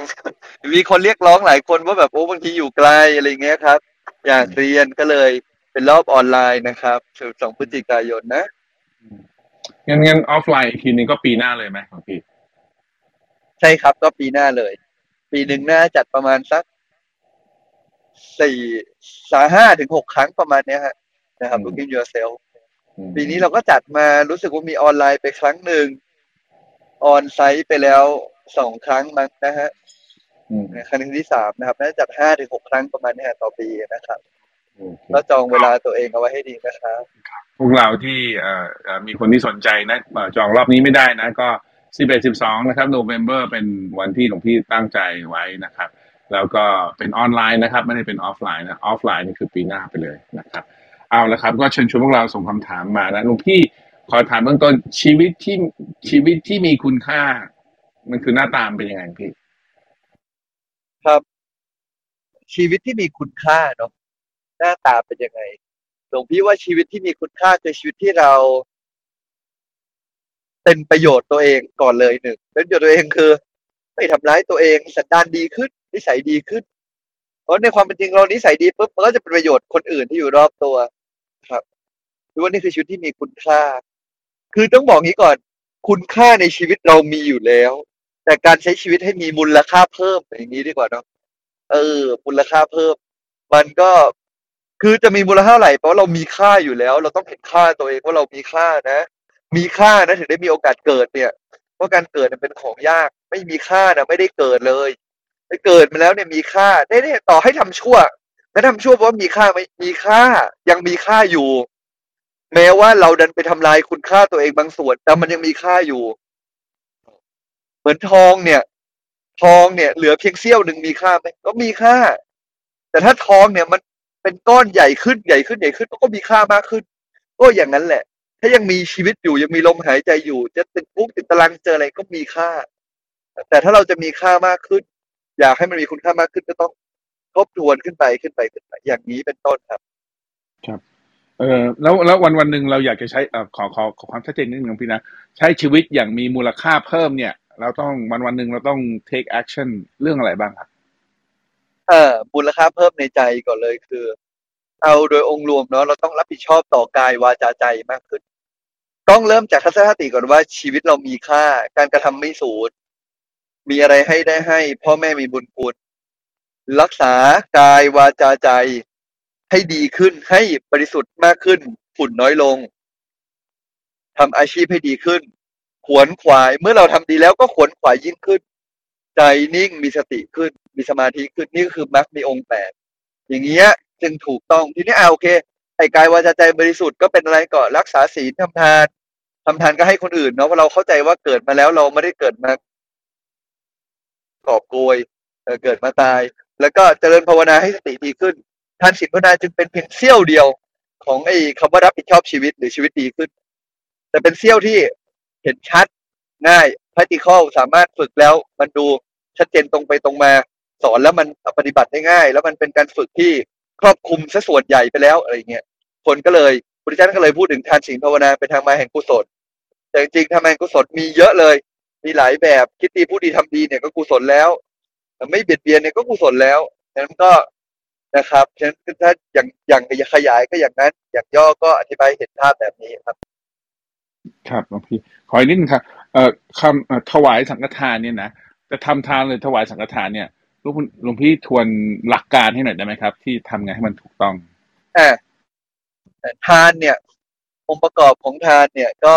มีคนเรียกร้องหลายคนว่าแบบโอ้บางทีอยู่ไกลอะไรเงี้ยครับ อยากเรียนก็เลยเป็นรอบออนไลน์นะครับสิบสองพฤศจิกายนนะงั้นงั้นออฟไลน์อีกทีนึงก็ปีหน้าเลยไหมหลวงพี่ ใช่ครับก็ปีหน้าเลย ปีหนึ่งน่าจัดประมาณสัก สี่สาห้าถึงหกครั้งประมาณเนี้ยฮะนะครับ Looking Yourself อืมปีนี้เราก็จัดมารู้สึกว่ามีออนไลน์ไปครั้งหนึ่งออนไซต์ไปแล้วสองครั้งมั้งนะฮะอืมครั้งที่สามนะครับน่าจะจัดห้าถึงหกครั้งประมาณเนี้ยต่อปีนะครับโอเคก็จองเวลาตัวเองเอาไว้ให้ดีนะครับ พวกเราที่เอ่อเอ่อมีคนที่สนใจนะเอ่อจองรอบนี้ไม่ได้นะ ก็สิบเอ็ดสิบสองนะครับโนเวม ber เป็นวันที่หลวงพี่ตั้งใจไว้นะครับ แล้วก็เป็นออนไลน์นะครับ ไม่ได้เป็นออฟไลน์นะออฟไลน์นี่คือปีหน้าไปเลยนะครับ เอาละครับ ก็เชิญชวนพวกเราส่งคำถามมานะหลวงพี่ขอถามเบื้องต้นชีวิตที่ชีวิตที่มีคุณค่า มันคือหน้าตาเป็นยังไงพี่ ครับ ชีวิตที่มีคุณค่าเนาะหน้าตาเป็นยังไงหลวงพี่ว่าชีวิตที่มีคุณค่าคือชีวิตที่เรา เป็นประโยชน์ตัวเองก่อนเลยหนึ่งเป็นประโยชน์ตัวเองคือ ไม่ทำร้ายตัวเองสันดานดีขึ้น นิสัยดีขึ้น เพราะในความเป็นจริงเรานิสัยดีปุ๊บมันก็จะเป็นประโยชน์คนอื่นที่อยู่รอบตัวครับคือว่านี่คือชีวิตที่มีคุณค่า คือต้องบอกงี้ก่อน คุณค่าในชีวิตเรามีอยู่แล้ว แต่การใช้ชีวิตให้มีมูลค่าเพิ่มอย่างนี้ดีกว่าเนาะเออ มูลค่าเพิ่ม มันก็คือจะมีมูลค่าเท่าไหร่เพราะเรามีค่าอยู่แล้ว เราต้องเห็นค่าตัวเองว่าเรามีค่านะ มีค่านะถึงได้มีโอกาสเกิดเนี่ย เพราะการเกิดเป็นของยาก ไม่มีค่านะไม่ได้เกิดเลย เกิดมาแล้วเนี่ยมีค่าได้เนี่ยต่อให้ทำชั่วไม่ทำชั่วเพราะว่ามีค่าไหมมีค่ายังมีค่าอยู่ แม้ว่าเราดันไปทำลายคุณค่าตัวเองบางส่วน แต่มันยังมีค่าอยู่ เหมือนทองเนี่ย ทองเนี่ย เหลือเพียงเสี้ยวหนึ่งมีค่าไหมก็มีค่า แต่ถ้าทองเนี่ยมันเป็นก้อนใหญ่ขึ้นใหญ่ขึ้นใหญ่ขึ้นก็มีค่ามากขึ้น ก็อย่างนั้นแหละ ถ้ายังมีชีวิตอยู่ยังมีลมหายใจอยู่ จะติดคุกติดตารางเจออะไรก็มีค่า แต่ถ้าเราจะมีค่ามากขึ้น อยากให้มันมีคุณค่ามากขึ้นก็ต้องทบทวนขึ้นไปขึ้นไปขึ้นไป อย่างนี้เป็นต้นครับเออแล้วแล้ววันวันหนึ่งเราอยากจะใช้เอ่อขอขอขอความชัดเจนนิดนึงพี่นะ ใช้ชีวิตอย่างมีมูลค่าเพิ่มเนี่ย เราต้องวันวันหนึ่งเราต้อง take action เรื่องอะไรบ้างครับเอ่อมูลค่าเพิ่มในใจก่อนเลยคือ เอาโดยองค์รวมเนาะเราต้องรับผิดชอบต่อกายวาจาใจมากขึ้น ต้องเริ่มจากทัศนคติก่อนว่าชีวิตเรามีค่า การกระทำไม่สูญ มีอะไรให้ได้ให้ พ่อแม่มีบุญคุณรักษากายวาจาใจ ให้ดีขึ้นให้บริสุทธิ์มากขึ้น ฝุ่นน้อยลงทำอาชีพให้ดีขึ้น ขวนขวายเมื่อเราทำดีแล้วก็ขวนขวายยิ่งขึ้น ใจนิ่งมีสติขึ้น มีสมาธิขึ้นนี่ก็คือมรรคมีองค์แปดอย่างเงี้ยจึงถูกต้องทีนี้เอาโอเคไอ้กายวาจาใจบริสุทธิ์ก็เป็นอะไรก่อนรักษาศีลทำทานทำทานก็ให้คนอื่นเนาะเพราะเราเข้าใจว่าเกิดมาแล้วเราไม่ได้เกิดมา กอบโกยเเกิดมาตาย แล้วก็เจริญภาวนาให้สติดีขึ้นทานศีลภาวนาจึงเป็นเพียงเสี้ยวเดียวของไอ้คำว่ารับผิดชอบชีวิตหรือชีวิตดีขึ้น แต่เป็นเสี้ยวที่เห็นชัดง่าย practical สามารถฝึกแล้วมันดูชัดเจนตรงไปตรงมา สอนแล้วมันปฏิบัติได้ง่าย แล้วมันเป็นการฝึกที่ครอบคลุมซะส่วนใหญ่ไปแล้วอะไรเงี้ยคนก็เลยพุทธเจ้าก็เลยพูดถึงทานศีลภาวนาเป็นทางมาแห่งกุศลแต่จริงๆทางมาแห่งกุศลมีเยอะเลย มีหลายแบบคิดดีพูดดีทำดีเนี่ยก็กุศลแล้วแต่ไม่เบียดเบียนเนี่ยก็กุศลแล้วฉะนั้นก็นะครับฉะนั้นถ้าอย่างอย่างขยายก็อย่างนั้น อย่างย่อก็อธิบายเห็นภาพแบบนี้ครับ ครับหลวงพี่ขออีกนิดนึงครับเอ่อคำเอ่อถวายสังฆทานเนี่ยนะจะทำทานเลยถวายสังฆทานเนี่ยหลวงพี่หลวงพี่ทวนหลักการให้หน่อยได้ไหมครับ ที่ทำไงให้มันถูกต้องอ่าทานเนี่ยองค์ประกอบของทานเนี่ยก็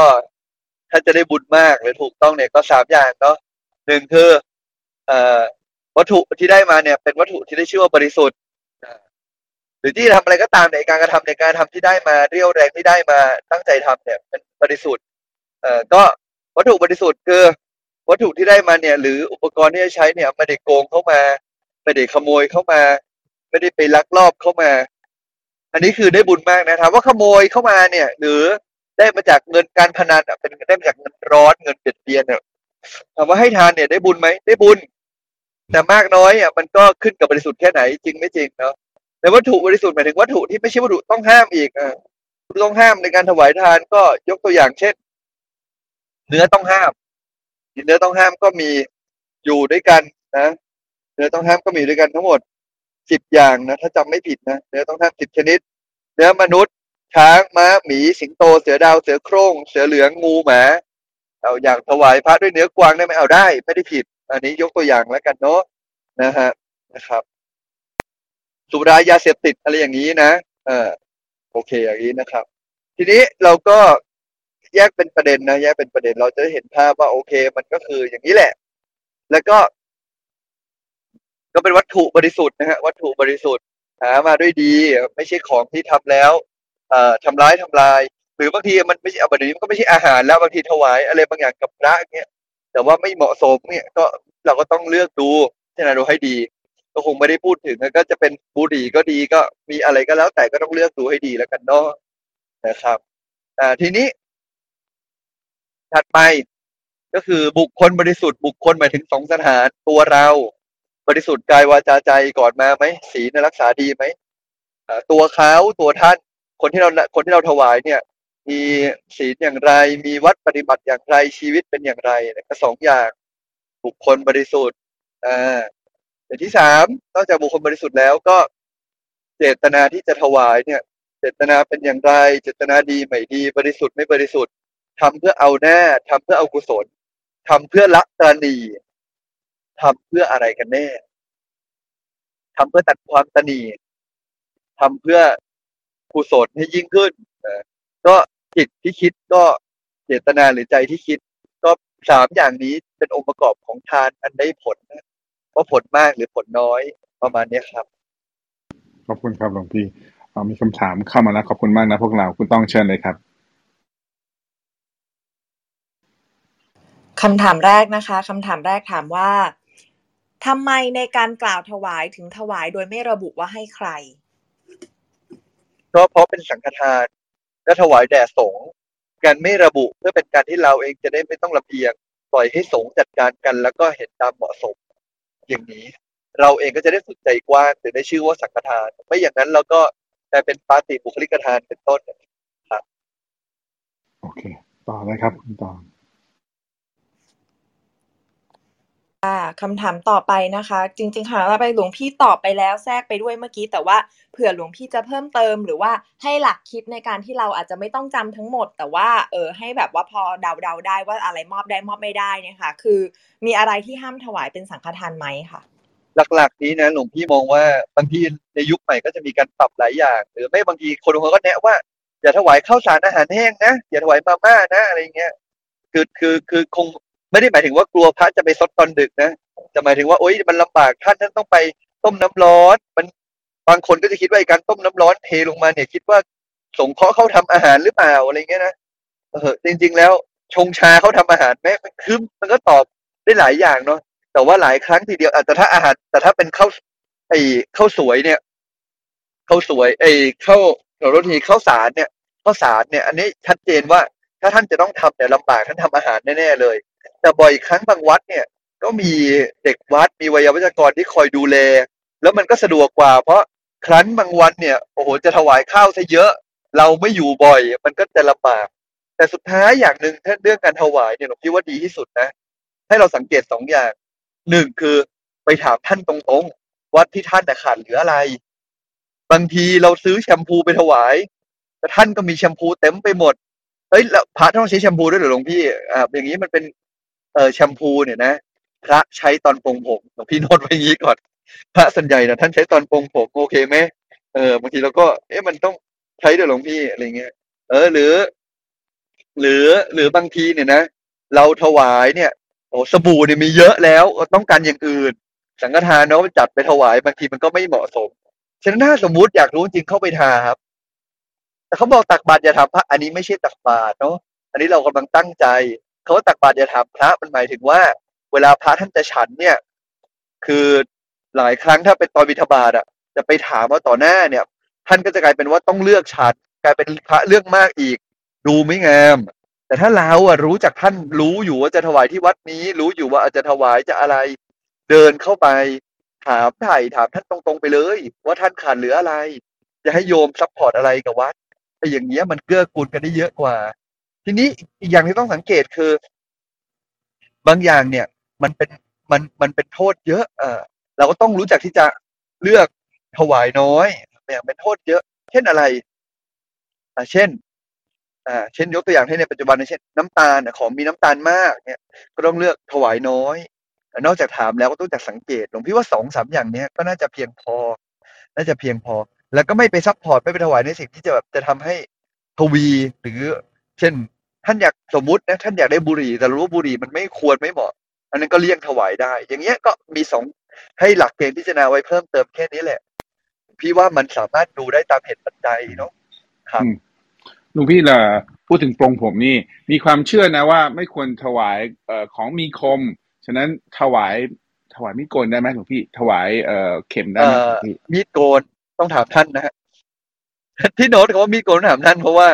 ถ้าจะได้บุญมากหรือถูกต้องเนี่ยก็สามอย่างเนาะหนึ่งคือเอ่อวัตถุที่ได้มาเนี่ยเป็นวัตถุที่ได้ชื่อว่าบริสุทธิ์หรือที่ทำอะไรก็ตามในการกระทำในการทำที่ได้มาเรี่ยวแรงที่ได้มาตั้งใจทำเนี่ยเป็นบริสุทธิ์เอ่อก็วัตถุบริสุทธิ์คือ วัตถุที่ได้มาเนี่ย หรืออุปกรณ์ที่จะใช้เนี่ยไม่ได้โกงเข้ามาไม่ได้ขโมยเข้ามา ไม่ได้ไปลักลอบเข้ามา อันนี้คือได้บุญมากนะถามว่าขโมยเข้ามาเนี่ย หรือ ได้มาจากเงินการพนันอะเป็นได้มาจากเงินร้อนเงินเบียดเบียนเนี่ยถามว่าให้ทานเนี่ยได้บุญไหมได้บุญ แต่มากน้อยอะมันก็ขึ้นกับบริสุทธิ์แค่ไหนจริงไม่จริงเนาะแต่วัตถุบริสุทธิ์หมายถึงวัตถุที่ไม่ใช่วัตถุต้องห้ามอีกอะต้องห้ามในการถวายทานก็ยกตัวอย่างเช่น เนื้อต้องห้ามเนื้อต้องห้ามก็มีอยู่ด้วยกันนะเนื้อต้องห้ามก็มีด้วยกันทั้งหมดสิบอย่างนะถ้าจำไม่ผิดนะเนื้อต้องห้ามสิบชนิด เนื้อมนุษย์ ช้างม้าหมีสิงโตเสือดาวเสือโคร่งเสือเหลืองงูหมาเอาอย่างถวายพระด้วยเนื้อกวางได้ไหมเอาได้ ไม่ได้ผิด อันนี้ยกตัวอย่างแล้วกันเนาะนะฮะนะครับ สุรายาเสพติดอะไรอย่างนี้นะเออโอเคอย่างนี้นะครับ ทีนี้เราก็แยกเป็นประเด็นนะแยกเป็นประเด็นเราจะได้เห็นภาพว่าโอเค มันก็คืออย่างนี้แหละ แล้วก็ ก็เป็นวัตถุบริสุทธิ์นะฮะวัตถุบริสุทธิ์หามาด้วยดี ไม่ใช่ของที่ทำแล้ว ทำร้ายทำลาย หรือบางทีมันไม่ใช่เอาแบบนี้มันก็ไม่ใช่อาหารแล้วบางทีถวายอะไรบางอย่างกับพระเงี้ยแต่ว่าไม่เหมาะสมเนี่ยก็เราก็ต้องเลือกดูพิจารณาดูให้ดี ก็คงไม่ได้พูดถึงก็จะเป็นบุหรี่ก็ดีก็มีอะไรก็แล้ว แต่ก็ต้องเลือกดูให้ดีแล้วกันเนาะนะครับอ่าทีนี้ ถัดไปก็คือบุคคลบริสุทธิ์บุคคลหมายถึงสองสถานตัวเรา บริสุทธิ์กายวาจาใจก่อนมาไหมศีลรักษาดีไหมตัวเขาตัวท่าน คนที่เราคนที่เราถวายเนี่ย มีศีลอย่างไร มีวัดปฏิบัติอย่างไรชีวิตเป็นอย่างไรก็สองอย่างบุคคลบริสุทธิ์อ่าอย่างที่สามนอกจากบุคคลบริสุทธิ์แล้วก็เจตนาที่จะถวายเนี่ย เจตนาเป็นอย่างไร เจตนาดีไม่ดี บริสุทธิ์ไม่บริสุทธิ์ทำเพื่อเอาหน้าทำเพื่อเอากุศลทำเพื่อละตรณีทำเพื่ออะไรกันแน่ทำเพื่อตัดความตนีทำเพื่อ กุศลให้ยิ่งขึ้นเอ่อก็จิตที่คิดก็เจตนาหรือใจที่คิด ก็สามอย่างนี้เป็นองค์ประกอบของทานอันได้ผลนะว่าผลมากหรือผลน้อยประมาณเนี้ยครับ ขอบคุณครับหลวงพี่เอ่อมีคำถามเข้ามาแล้วขอบคุณมากนะพวกเราคุณต้องเชิญเลยครับคำถามแรกนะคะคำถามแรกถามว่าทำไมในการกล่าวถวายถึงถวายโดยไม่ระบุว่าให้ใคร ก็เพราะเป็นสังฆทานและถวายแด่สงฆ์การไม่ระบุเพื่อเป็นการที่เราเองจะได้ไม่ต้องลำเอียงปล่อยให้สงฆ์จัดการกัน แล้วก็เห็นตามเหมาะสม อย่างนี้ เราเองก็จะได้ฝึกใจกว้างถึงได้ชื่อว่าสังฆทาน ไม่อย่างนั้นเราก็กลายเป็นปาติบุคลิกทานเป็นต้นโอเค ต่อเลยครับคุณตอง ค่ะ คำถามต่อไปนะคะ จริง ๆ ค่ะเราไปหลวงพี่ตอบไปแล้วแทรกไปด้วยเมื่อกี้ แต่ว่าเผื่อหลวงพี่จะเพิ่มเติม หรือว่าให้หลักคิดในการที่เราอาจจะไม่ต้องจำทั้งหมด แต่ว่าเออให้แบบว่าพอเดาๆได้ว่าอะไรมอบได้มอบไม่ได้เนี่ยค่ะ คือมีอะไรที่ห้ามถวายเป็นสังฆทานไหมค่ะ หลักๆนี้นะหลวงพี่มองว่าบางทีในยุคใหม่ก็จะมีการปรับหลายอย่าง หรือไม่บางทีคนบาก็แนะว่าอย่าถวายข้าวสารอาหารแห้งนะอย่าถวายมาม่านะอะไรเงี้ยคือคือคือคง ไม่ได้หมายถึงว่ากลัวพระจะไปซดตอนดึกนะจะหมายถึงว่าโอ๊ยมันลำบากท่านท่านต้องไปต้มน้ำร้อน มันบางคนก็จะคิดว่าการต้มน้ำร้อนเทลงมาเนี่ย คิดว่าสงเคราะห์เขาทำอาหารหรือเปล่าอะไรเงี้ยนะเออจริง ๆ แล้วชงชาเขาทำอาหารแม้คือมันก็ตอบได้หลายอย่างเนาะแต่ว่าหลายครั้งทีเดียวแต่ถ้าอาหาร แต่ถ้าเป็นข้าวไอ้ข้าวสวยเนี่ยข้าวสวยไอ้ข้าวเรารทีข้าวสารเนี่ยข้าวสารเนี่ย อันนี้ชัดเจนว่าถ้าท่านจะต้องทำเนี่ยลำบากท่านทำอาหารแน่ๆเลย แต่บ่อยครั้งบางวัดเนี่ย ก็มีเด็กวัดมีวัยวัจกรที่คอยดูแล แล้วมันก็สะดวกกว่า เพราะครั้นบางวันเนี่ยโอ้โหจะถวายข้าวซะเยอะ เราไม่อยู่บ่อย มันก็จะลำบากแต่สุดท้ายอย่างหนึ่งถ้าเรื่องการถวายเนี่ยผมคิดว่าดีที่สุดนะ ให้เราสังเกตสองอย่างหนึ่งคือไปถามท่านตรงๆว่าที่ท่านขาดเหลืออะไร บางทีเราซื้อแชมพูไปถวายแต่ท่านก็มีแชมพูเต็มไปหมดเฮ้ยแล้วพระต้องใช้แชมพูด้วยเหรอหลวงพี่อ่าอย่างนี้มันเป็น เออแชมพูเนี่ยนะ พระใช้ตอนปรงผมหลวงพี่โน้ตไว้งี้ก่อน พระส่วนใหญ่นะท่านใช้ตอนปรงผมโอเคไหมเออบางทีเราก็ เอ๊ะมันต้องใช้ด้วยหลวงพี่อะไรเงี้ย เออ หรือ หรือหรือบางทีเนี่ยนะเราถวายเนี่ยโอ้สบู่เนี่ยมีเยอะแล้วต้องการอย่างอื่น สังฆทานเนาะจัดไปถวายบางทีมันก็ไม่เหมาะสมฉะนั้นถ้าสมมุติอยากรู้จริงเข้าไปทาครับ แต่เขาบอกตักบาตรอย่าถามพระอันนี้ไม่ใช่ตักบาตรเนาะอันนี้เรากำลังตั้งใจ เขาตักบาตรอย่าถามพระมันหมายถึงว่า เวลาพระท่านจะฉันเนี่ย คือหลายครั้งถ้าเป็นตอนบิณฑบาตอะ จะไปถามว่าต่อหน้าเนี่ย ท่านก็จะกลายเป็นว่าต้องเลือกฉันกลายเป็นพระเลือกมากอีก ดูไม่งาม แต่ถ้าเราอะรู้จากท่านรู้อยู่ว่าจะถวายที่วัดนี้ รู้อยู่ว่าอาจจะถวายจะอะไรเดินเข้าไปถามไถ่ถามท่านตรงๆไปเลย ว่าท่านขาดเหลืออะไร จะให้โยม support อะไรกับวัดไอ้อย่างเงี้ยมันเกื้อกูลกันได้เยอะกว่า ทีนี้อีกอย่างที่ต้องสังเกตคือ บางอย่างเนี่ย มันเป็นมันมันเป็นโทษเยอะ เออเราก็ต้องรู้จักที่จะเลือกถวายน้อยอย่างเป็นโทษเยอะ เช่นอะไรอ่าเช่นอ่าเช่นยกตัวอย่างให้ในปัจจุบันเช่นน้ำตาลของมีน้ำตาลมากเนี่ย ก็ต้องเลือกถวายน้อย นอกจากถามแล้วก็ต้องจากสังเกตหลวงพี่ว่าสองสามอย่างเนี้ยก็น่าจะเพียงพอ น่าจะเพียงพอ แล้วก็ไม่ไป support ไม่ไปถวายในสิ่งที่จะแบบจะทำให้ทวีหรือ เช่น ท่านอยากสมมุตินะท่านอยากได้บุหรี่ แต่รู้ว่าบุหรี่มันไม่ควรไม่เหมาะ อันนั้นก็เลี่ยงถวายได้ อย่างเงี้ยก็มีสองให้หลักเกณฑ์พิจารณาไว้เพิ่มเติมแค่นี้แหละ พี่ว่ามันสามารถดูได้ตามเหตุปัจจัยเนาะครับลุงพี่ล่ะพูดถึงปรงผมนี่ มีความเชื่อนะว่าไม่ควรถวายเอ่อของมีคม ฉะนั้นถวายถวายมีดโกนได้ไหมหลวงพี่ ถวายเอ่อเข็มได้ไหมหลวงพี่มีดโกนต้องถามท่านนะฮะที่โน้ตเขาว่ามีดโกนต้องถามท่านเพราะว่า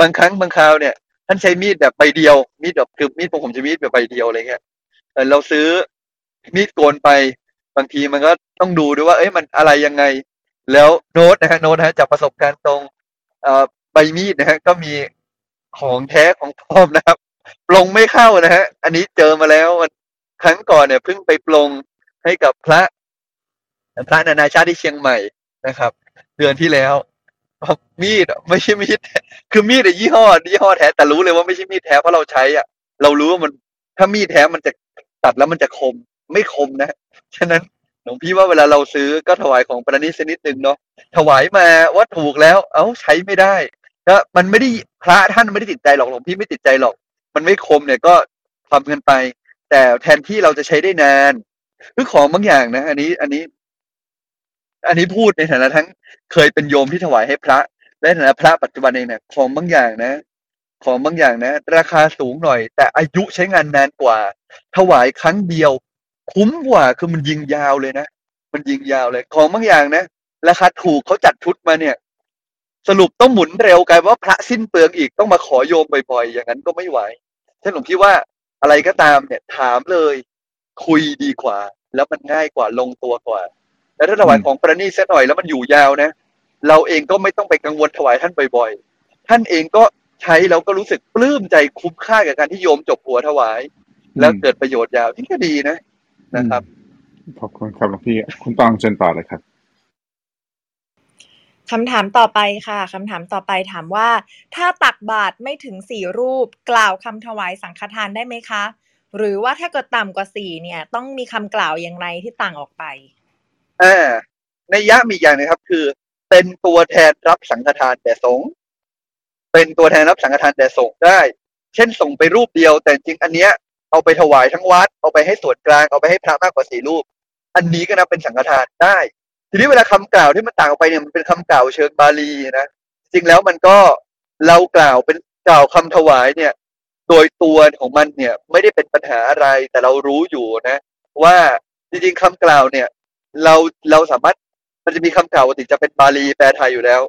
บางครั้งบางคราวเนี่ย ท่านใช้มีดแบบใบเดียว มีดแบบคือมีดผมผมจะมีดแบบใบเดียวอะไรเงี้ยเออเราซื้อมีดโกนไปบางทีมันก็ต้องดูด้วยว่า เอ้ยมันอะไรยังไง แล้วโน้ตนะฮะโน้ตนะฮะจากประสบการณ์ตรงเอ่อใบมีดนะฮะก็มีของแท้ของปลอมนะครับปลงไม่เข้านะฮะ อันนี้เจอมาแล้วครั้งก่อนเนี่ยเพิ่งไปปลงให้กับพระพระนานาชาติที่เชียงใหม่นะครับ เดือนที่แล้ว มีดไม่ใช่มีดคือมีดอะยี่ห้อยี่ห้อแท้แต่รู้เลยว่าไม่ใช่มีดแท้เพราะเราใช้อะ เรารู้ว่ามัน ถ้ามีดแท้มันจะตัดแล้วมันจะคมไม่คมนะฉะนั้นหลวงพี่ว่าเวลาเราซื้อก็ถวายของประณีตชนิดหนึ่งเนาะถวายมาว่าถูกแล้ว เอ้าใช้ไม่ได้ก็มันไม่ได้พระท่านไม่ได้ติดใจหรอกหลวงพี่ไม่ติดใจหรอก มันไม่คมเนี่ยก็ทำกันไป แต่แทนที่เราจะใช้ได้นานคือของบางอย่างนะ อันนี้อันนี้ อันนี้พูดในฐานะทั้งเคยเป็นโยมที่ถวายให้พระ และในฐานะพระปัจจุบันเองเนี่ยของบางอย่างนะ ของบางอย่างนะ ราคาสูงหน่อย แต่อายุใช้งานนานกว่า ถวายครั้งเดียว คุ้มกว่าคือมันยิงยาวเลยนะมันยิงยาวเลย ของบางอย่างนะราคาถูกเขาจัดชุดมาเนี่ย สรุปต้องหมุนเร็วกลายว่าพระสิ้นเปลืองอีกต้องมาขอโยมบ่อยๆ อย่างนั้นก็ไม่ไหวฉันหลวงพี่ว่าอะไรก็ตามเนี่ยถามเลย คุยดีกว่า แล้วมันง่ายกว่าลงตัวกว่า แล้วถ้าถวายของประณีตสักหน่อยแล้วมันอยู่ยาวนะ เราเองก็ไม่ต้องไปกังวลถวายท่านบ่อยๆ ท่านเองก็ใช้แล้วก็รู้สึกปลื้มใจคุ้มค่ากับการที่โยมจบหัวถวาย แล้วเกิดประโยชน์ยาวนี่ก็ดีนะนะครับขอบคุณครับหลวงพี่คุณตองเชิญต่อเลยครับคำถามต่อไปค่ะคำถามต่อไปถามว่า ถ้าตักบาตรไม่ถึงสี่รูป กล่าวคำถวายสังฆทานได้ไหมคะ หรือว่าถ้าเกิดต่ำกว่าสี่เนี่ย ต้องมีคำกล่าวอย่างไรที่ต่างออกไป อ่าในยะมีอย่างหนึงครับ คือ เป็นตัวแทนรับสังฆทานแด่สงฆ์เป็นตัวแทนรับสังฆทานแด่สงฆ์ได้ เช่นส่งไปรูปเดียว แต่จริงอันเนี้ยเอาไปถวายทั้งวัด เอาไปให้ส่วนกลาง เอาไปให้พระมากกว่าสี่รูป อันนี้ก็นับเป็นสังฆทานได้ ทีนี้เวลาคำกล่าวที่มันต่างออกไปเนี่ยมันเป็นคำกล่าวเชิงบาลีนะ จริงแล้วมันก็เรากล่าวเป็นกล่าวคำถวายเนี่ย โดยตัวของมันเนี่ยไม่ได้เป็นปัญหาอะไร แต่เรารู้อยู่นะ ว่าจริงๆคำกล่าวเนี่ย เราเราสามารถมันจะมีคำกล่าวปกติจะเป็นบาลีแปลไทยอยู่แล้ว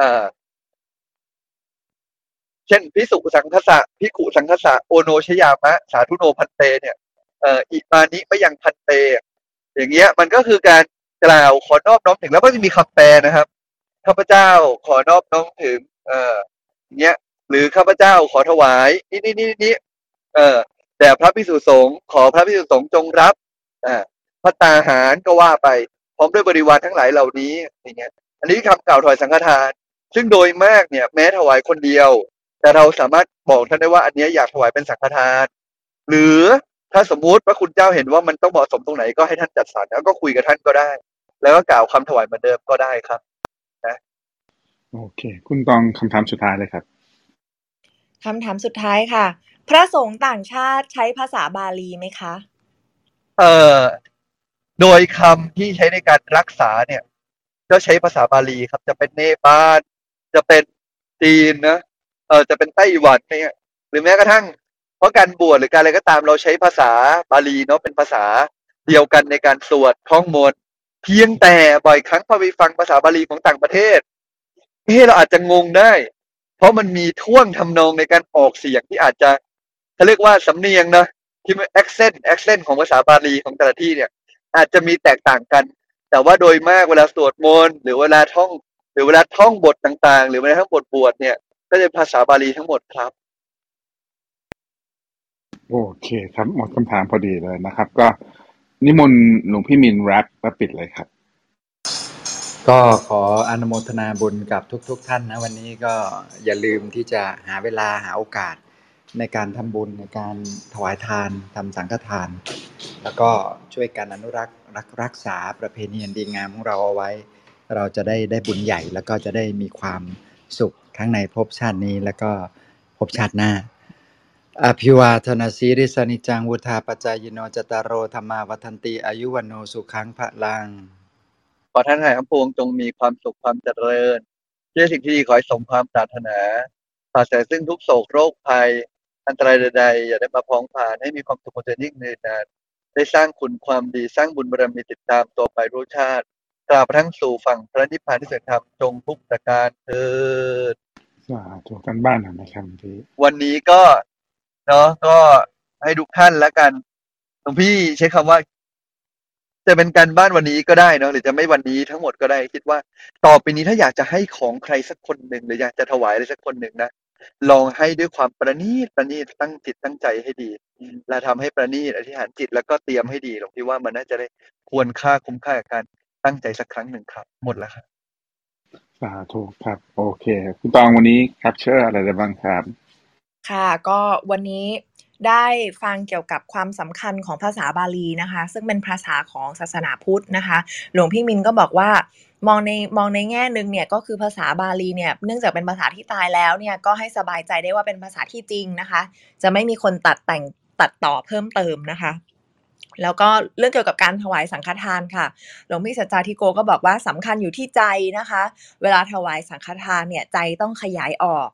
อ่าเช่นพิสุสังคสะพิขุสังคสะโอโนชยามะ สาธุโนพันเต เนี่ยเอ่ออิมานิมะยังพันเต อย่างเงี้ย มันก็คือการกล่าวขอนอบน้อมถึงแล้วก็จะมีคำแปลนะครับข้าพเจ้าขอนอบน้อมถึง เอ่ออย่างเงี้ย หรือข้าพเจ้าขอถวายนี่นี่นี่นี่เอ่อแต่พระพิสุสงฆ์ขอพระพิสุสงฆ์จงรับอ่า พระตาหารก็ว่าไป พร้อมด้วยบริวารทั้งหลายเหล่านี้อย่างเงี้ย อันนี้คำกล่าวถวายสังฆทาน ซึ่งโดยมากเนี่ย แม้ถวายคนเดียว แต่เราสามารถบอกท่านได้ว่าอันเนี้ยอยากถวายเป็นสังฆทาน หรือถ้าสมมุติว่าคุณเจ้าเห็นว่ามันต้องเหมาะสมตรงไหนก็ให้ท่านจัดสรรแล้วก็คุยกับท่านก็ได้ แล้วก็กล่าวคำถวายเหมือนเดิมก็ได้ครับโอเค คุณตองคำถามสุดท้ายเลยครับคำถามสุดท้ายค่ะ พระสงฆ์ต่างชาติใช้ภาษาบาลีไหมคะ เอ่อ โดยคำที่ใช้ในการรักษาเนี่ย ก็ใช้ภาษาบาลีครับ จะเป็นเนปาลจะเป็นจีนนะเออจะเป็นไต้หวันเนี่ยหรือแม้กระทั่ง เพราะการบวชหรือการอะไรก็ตามเราใช้ภาษาบาลีเนาะเป็นภาษาเดียวกันในการสวดท่องมนต์เพียงแต่บ่อยครั้งพอไปฟังภาษาบาลีของต่างประเทศเฮ้เราอาจจะงงได้ เพราะมันมีท่วงทำนองในการออกเสียงที่อาจจะเขาเรียกว่าสำเนียงนะที่มัน accent accent ของภาษาบาลีของแต่ละที่เนี่ย อาจจะมีแตกต่างกัน แต่ว่าโดยมากเวลาสวดมนต์หรือเวลาท่อง หรือเวลาท่องบทต่างๆ หรือเวลาท่องบทบวชเนี่ย ก็จะเป็นภาษาบาลีทั้งหมดครับ โอเคครับหมดคำถามพอดีเลยนะครับ ก็นิมนต์หลวงพี่มินแรปแล้วปิดเลยครับ ก็ขออนุโมทนาบุญกับทุก ๆทท่านนะ วันนี้ก็อย่าลืมที่จะหาเวลาหาโอกาสในการทำบุญในการถวายทานทำสังฆทาน แล้วก็ช่วยกันอนุรักษ์รักรักษาประเพณีอันดีงามของเราเอาไว้ เราจะได้ได้บุญใหญ่ แล้วก็จะได้มีความสุขทั้งในภพชาตินี้แล้วก็ภพชาติหน้าอภิวาทนาสีริสนิจังวุธาปจายโนจตารโรธรรมาวัฒนติอายุวันโนสุขังพระลังขอท่านหายทั้งปวงจงมีความสุขความเจริญเชื่อสิ่งที่ดีขอให้สมความปรารถนาปราศจากซึ่งทุกโศกโรคภัย อันตรายใดๆอย่าได้มาพ้องผ่านให้มีความสุขความเจริญยิ่งยืนนาน ได้สร้างคุณความดีสร้างบุญบารมีติดตามตัวไปรู้ชาติตราบกระทั้งสู่ฝั่งพระนิพพานที่เสด็จธรรมจงทุกประการเถิดสาธุกันบ้านหน่อยนะครับหลวงพี่วันนี้ก็เนาะก็ให้ทุกท่านแล้วกันหลวงพี่ใช้คำว่า จะเป็นการบ้านวันนี้ก็ได้เนาะหรือจะไม่วันนี้ทั้งหมดก็ได้คิดว่า ต่อไปนี้ถ้าอยากจะให้ของใครสักคนหนึ่งหรืออยากจะถวายอะไรสักคนหนึ่งนะ ลองให้ด้วยความประณีตประณีตตั้งจิตตั้งใจให้ดี และทำให้ประณีตอธิษฐานจิตแล้วก็เตรียมให้ดีหลวงพี่ว่ามันน่าจะได้ควรค่าคุ้มค่ากับการตั้งใจสักครั้งหนึ่งครับ หมดแล้วครับสาธุครับ โอเค คุณตองวันนี้ capture อะไรได้บ้างครับ ค่ะ ก็วันนี้ ได้ฟังเกี่ยวกับความสำคัญของภาษาบาลีนะคะ ซึ่งเป็นภาษาของศาสนาพุทธนะคะ หลวงพี่มินก็บอกว่ามองในมองในแง่หนึ่งเนี่ยก็คือภาษาบาลีเนี่ยเนื่องจากเป็นภาษาที่ตายแล้วเนี่ยก็ให้สบายใจได้ว่าเป็นภาษาที่จริงนะคะ จะไม่มีคนตัดแต่งตัดต่อเพิ่มเติมนะคะแล้วก็เรื่องเกี่ยวกับการถวายสังฆทานค่ะ หลวงพี่สัจจาธิโกก็บอกว่าสำคัญอยู่ที่ใจนะคะ เวลาถวายสังฆทานเนี่ยใจต้องขยายออก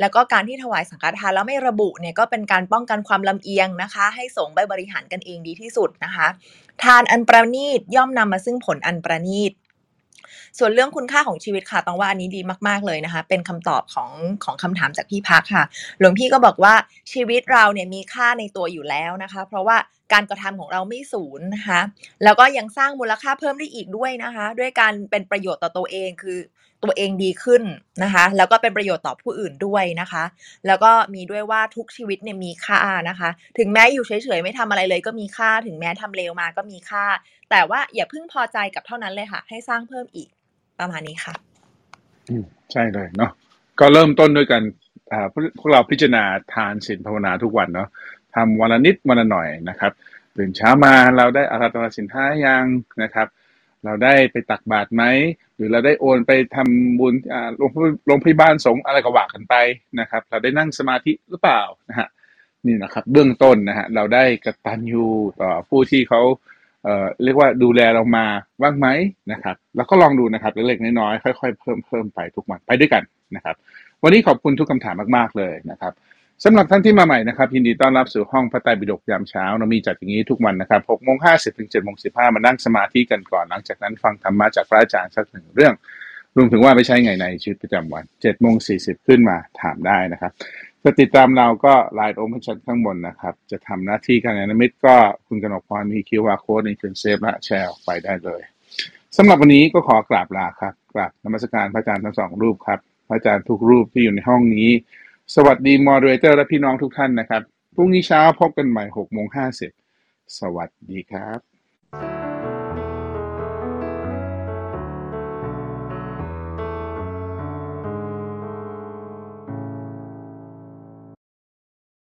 แล้วก็การที่ถวายสังฆทานแล้วไม่ระบุเนี่ยก็เป็นการป้องกันความลำเอียงนะคะ ให้สงฆ์ไปบริหารกันเองดีที่สุดนะคะ ทานอันประณีตย่อมนำมาซึ่งผลอันประณีตส่วนเรื่องคุณค่าของชีวิตค่ะต้องว่าอันนี้ดีมากๆเลยนะคะ เป็นคำตอบของของคำถามจากพี่พักค่ะ หลวงพี่ก็บอกว่าชีวิตเราเนี่ยมีค่าในตัวอยู่แล้วนะคะ เพราะว่า การกระทำของเราไม่สูญนะคะแล้วก็ยังสร้างมูลค่าเพิ่มได้อีกด้วยนะคะ ด้วยการเป็นประโยชน์ต่อตัวเองคือตัวเองดีขึ้นนะคะ แล้วก็เป็นประโยชน์ต่อผู้อื่นด้วยนะคะ แล้วก็มีด้วยว่าทุกชีวิตเนี่ยมีค่านะคะ ถึงแม้อยู่เฉยๆไม่ทำอะไรเลยก็มีค่า ถึงแม้ทำเลวมาก็มีค่า แต่ว่าอย่าเพิ่งพอใจกับเท่านั้นเลยค่ะ ให้สร้างเพิ่มอีกประมาณนี้ค่ะอืมใช่เลยเนาะก็เริ่มต้นด้วยกันอ่าพวกเราพิจารณาทานศีลภาวนาทุกวันเนาะ ทำวันละนิดวันละหน่อยนะครับตื่นเช้ามาเราได้อาราธนาสินห้ายังนะครับ เราได้ไปตักบาตรไหมหรือเราได้โอนไปทำบุญโรงพยโรงพยาบาลสงฆ์อะไรก็ว่ากันไปนะครับ เราได้นั่งสมาธิหรือเปล่านะฮะนี่นะครับ เบื้องต้นนะฮะเราได้กตัญญูต่อผู้ที่เขาเอ่อเรียกว่าดูแลเรามาบ้างไหมนะครับ แล้วก็ลองดูนะครับเล็กๆน้อยๆค่อย ๆ เพิ่มเพิ่มไปทุกวันไปด้วยกันนะครับ วันนี้ขอบคุณทุกคำถามมากๆเลยนะครับ สำหรับท่านที่มาใหม่นะครับยินดีต้อนรับสู่ห้องพระไตรปิฎกยามเช้าเรามีจัดอย่างนี้ทุกวันนะครับ6โมง50ถึง7โมง15มานั่งสมาธิกันก่อนหลังจากนั้นฟังธรรมะจากพระอาจารย์สักหนึ่งเรื่อง รวมถึงว่าไปใช้ไงในชีวิตประจำวัน7โมง40ขึ้นมาถามได้นะครับจะติดตามเราก็ไลน์โอมชันข้างบนนะครับ จะทำหน้าที่การยานมิตรก็คุณกนกพรมีคิวอาร์โค้ดในคืนเซฟและแชร์ออกไปได้เลยสำหรับวันนี้ก็ขอกราบลาครับกราบนมัสการพระอาจารย์ทั้งสองรูปครับพระอาจารย์ทุกรูปที่อยู่ในห้องนี้ สวัสดีมอดเรเตอร์และพี่น้องทุกท่านนะครับ พรุ่งนี้เช้าพบกันใหม่6โมง50สวัสดีครับ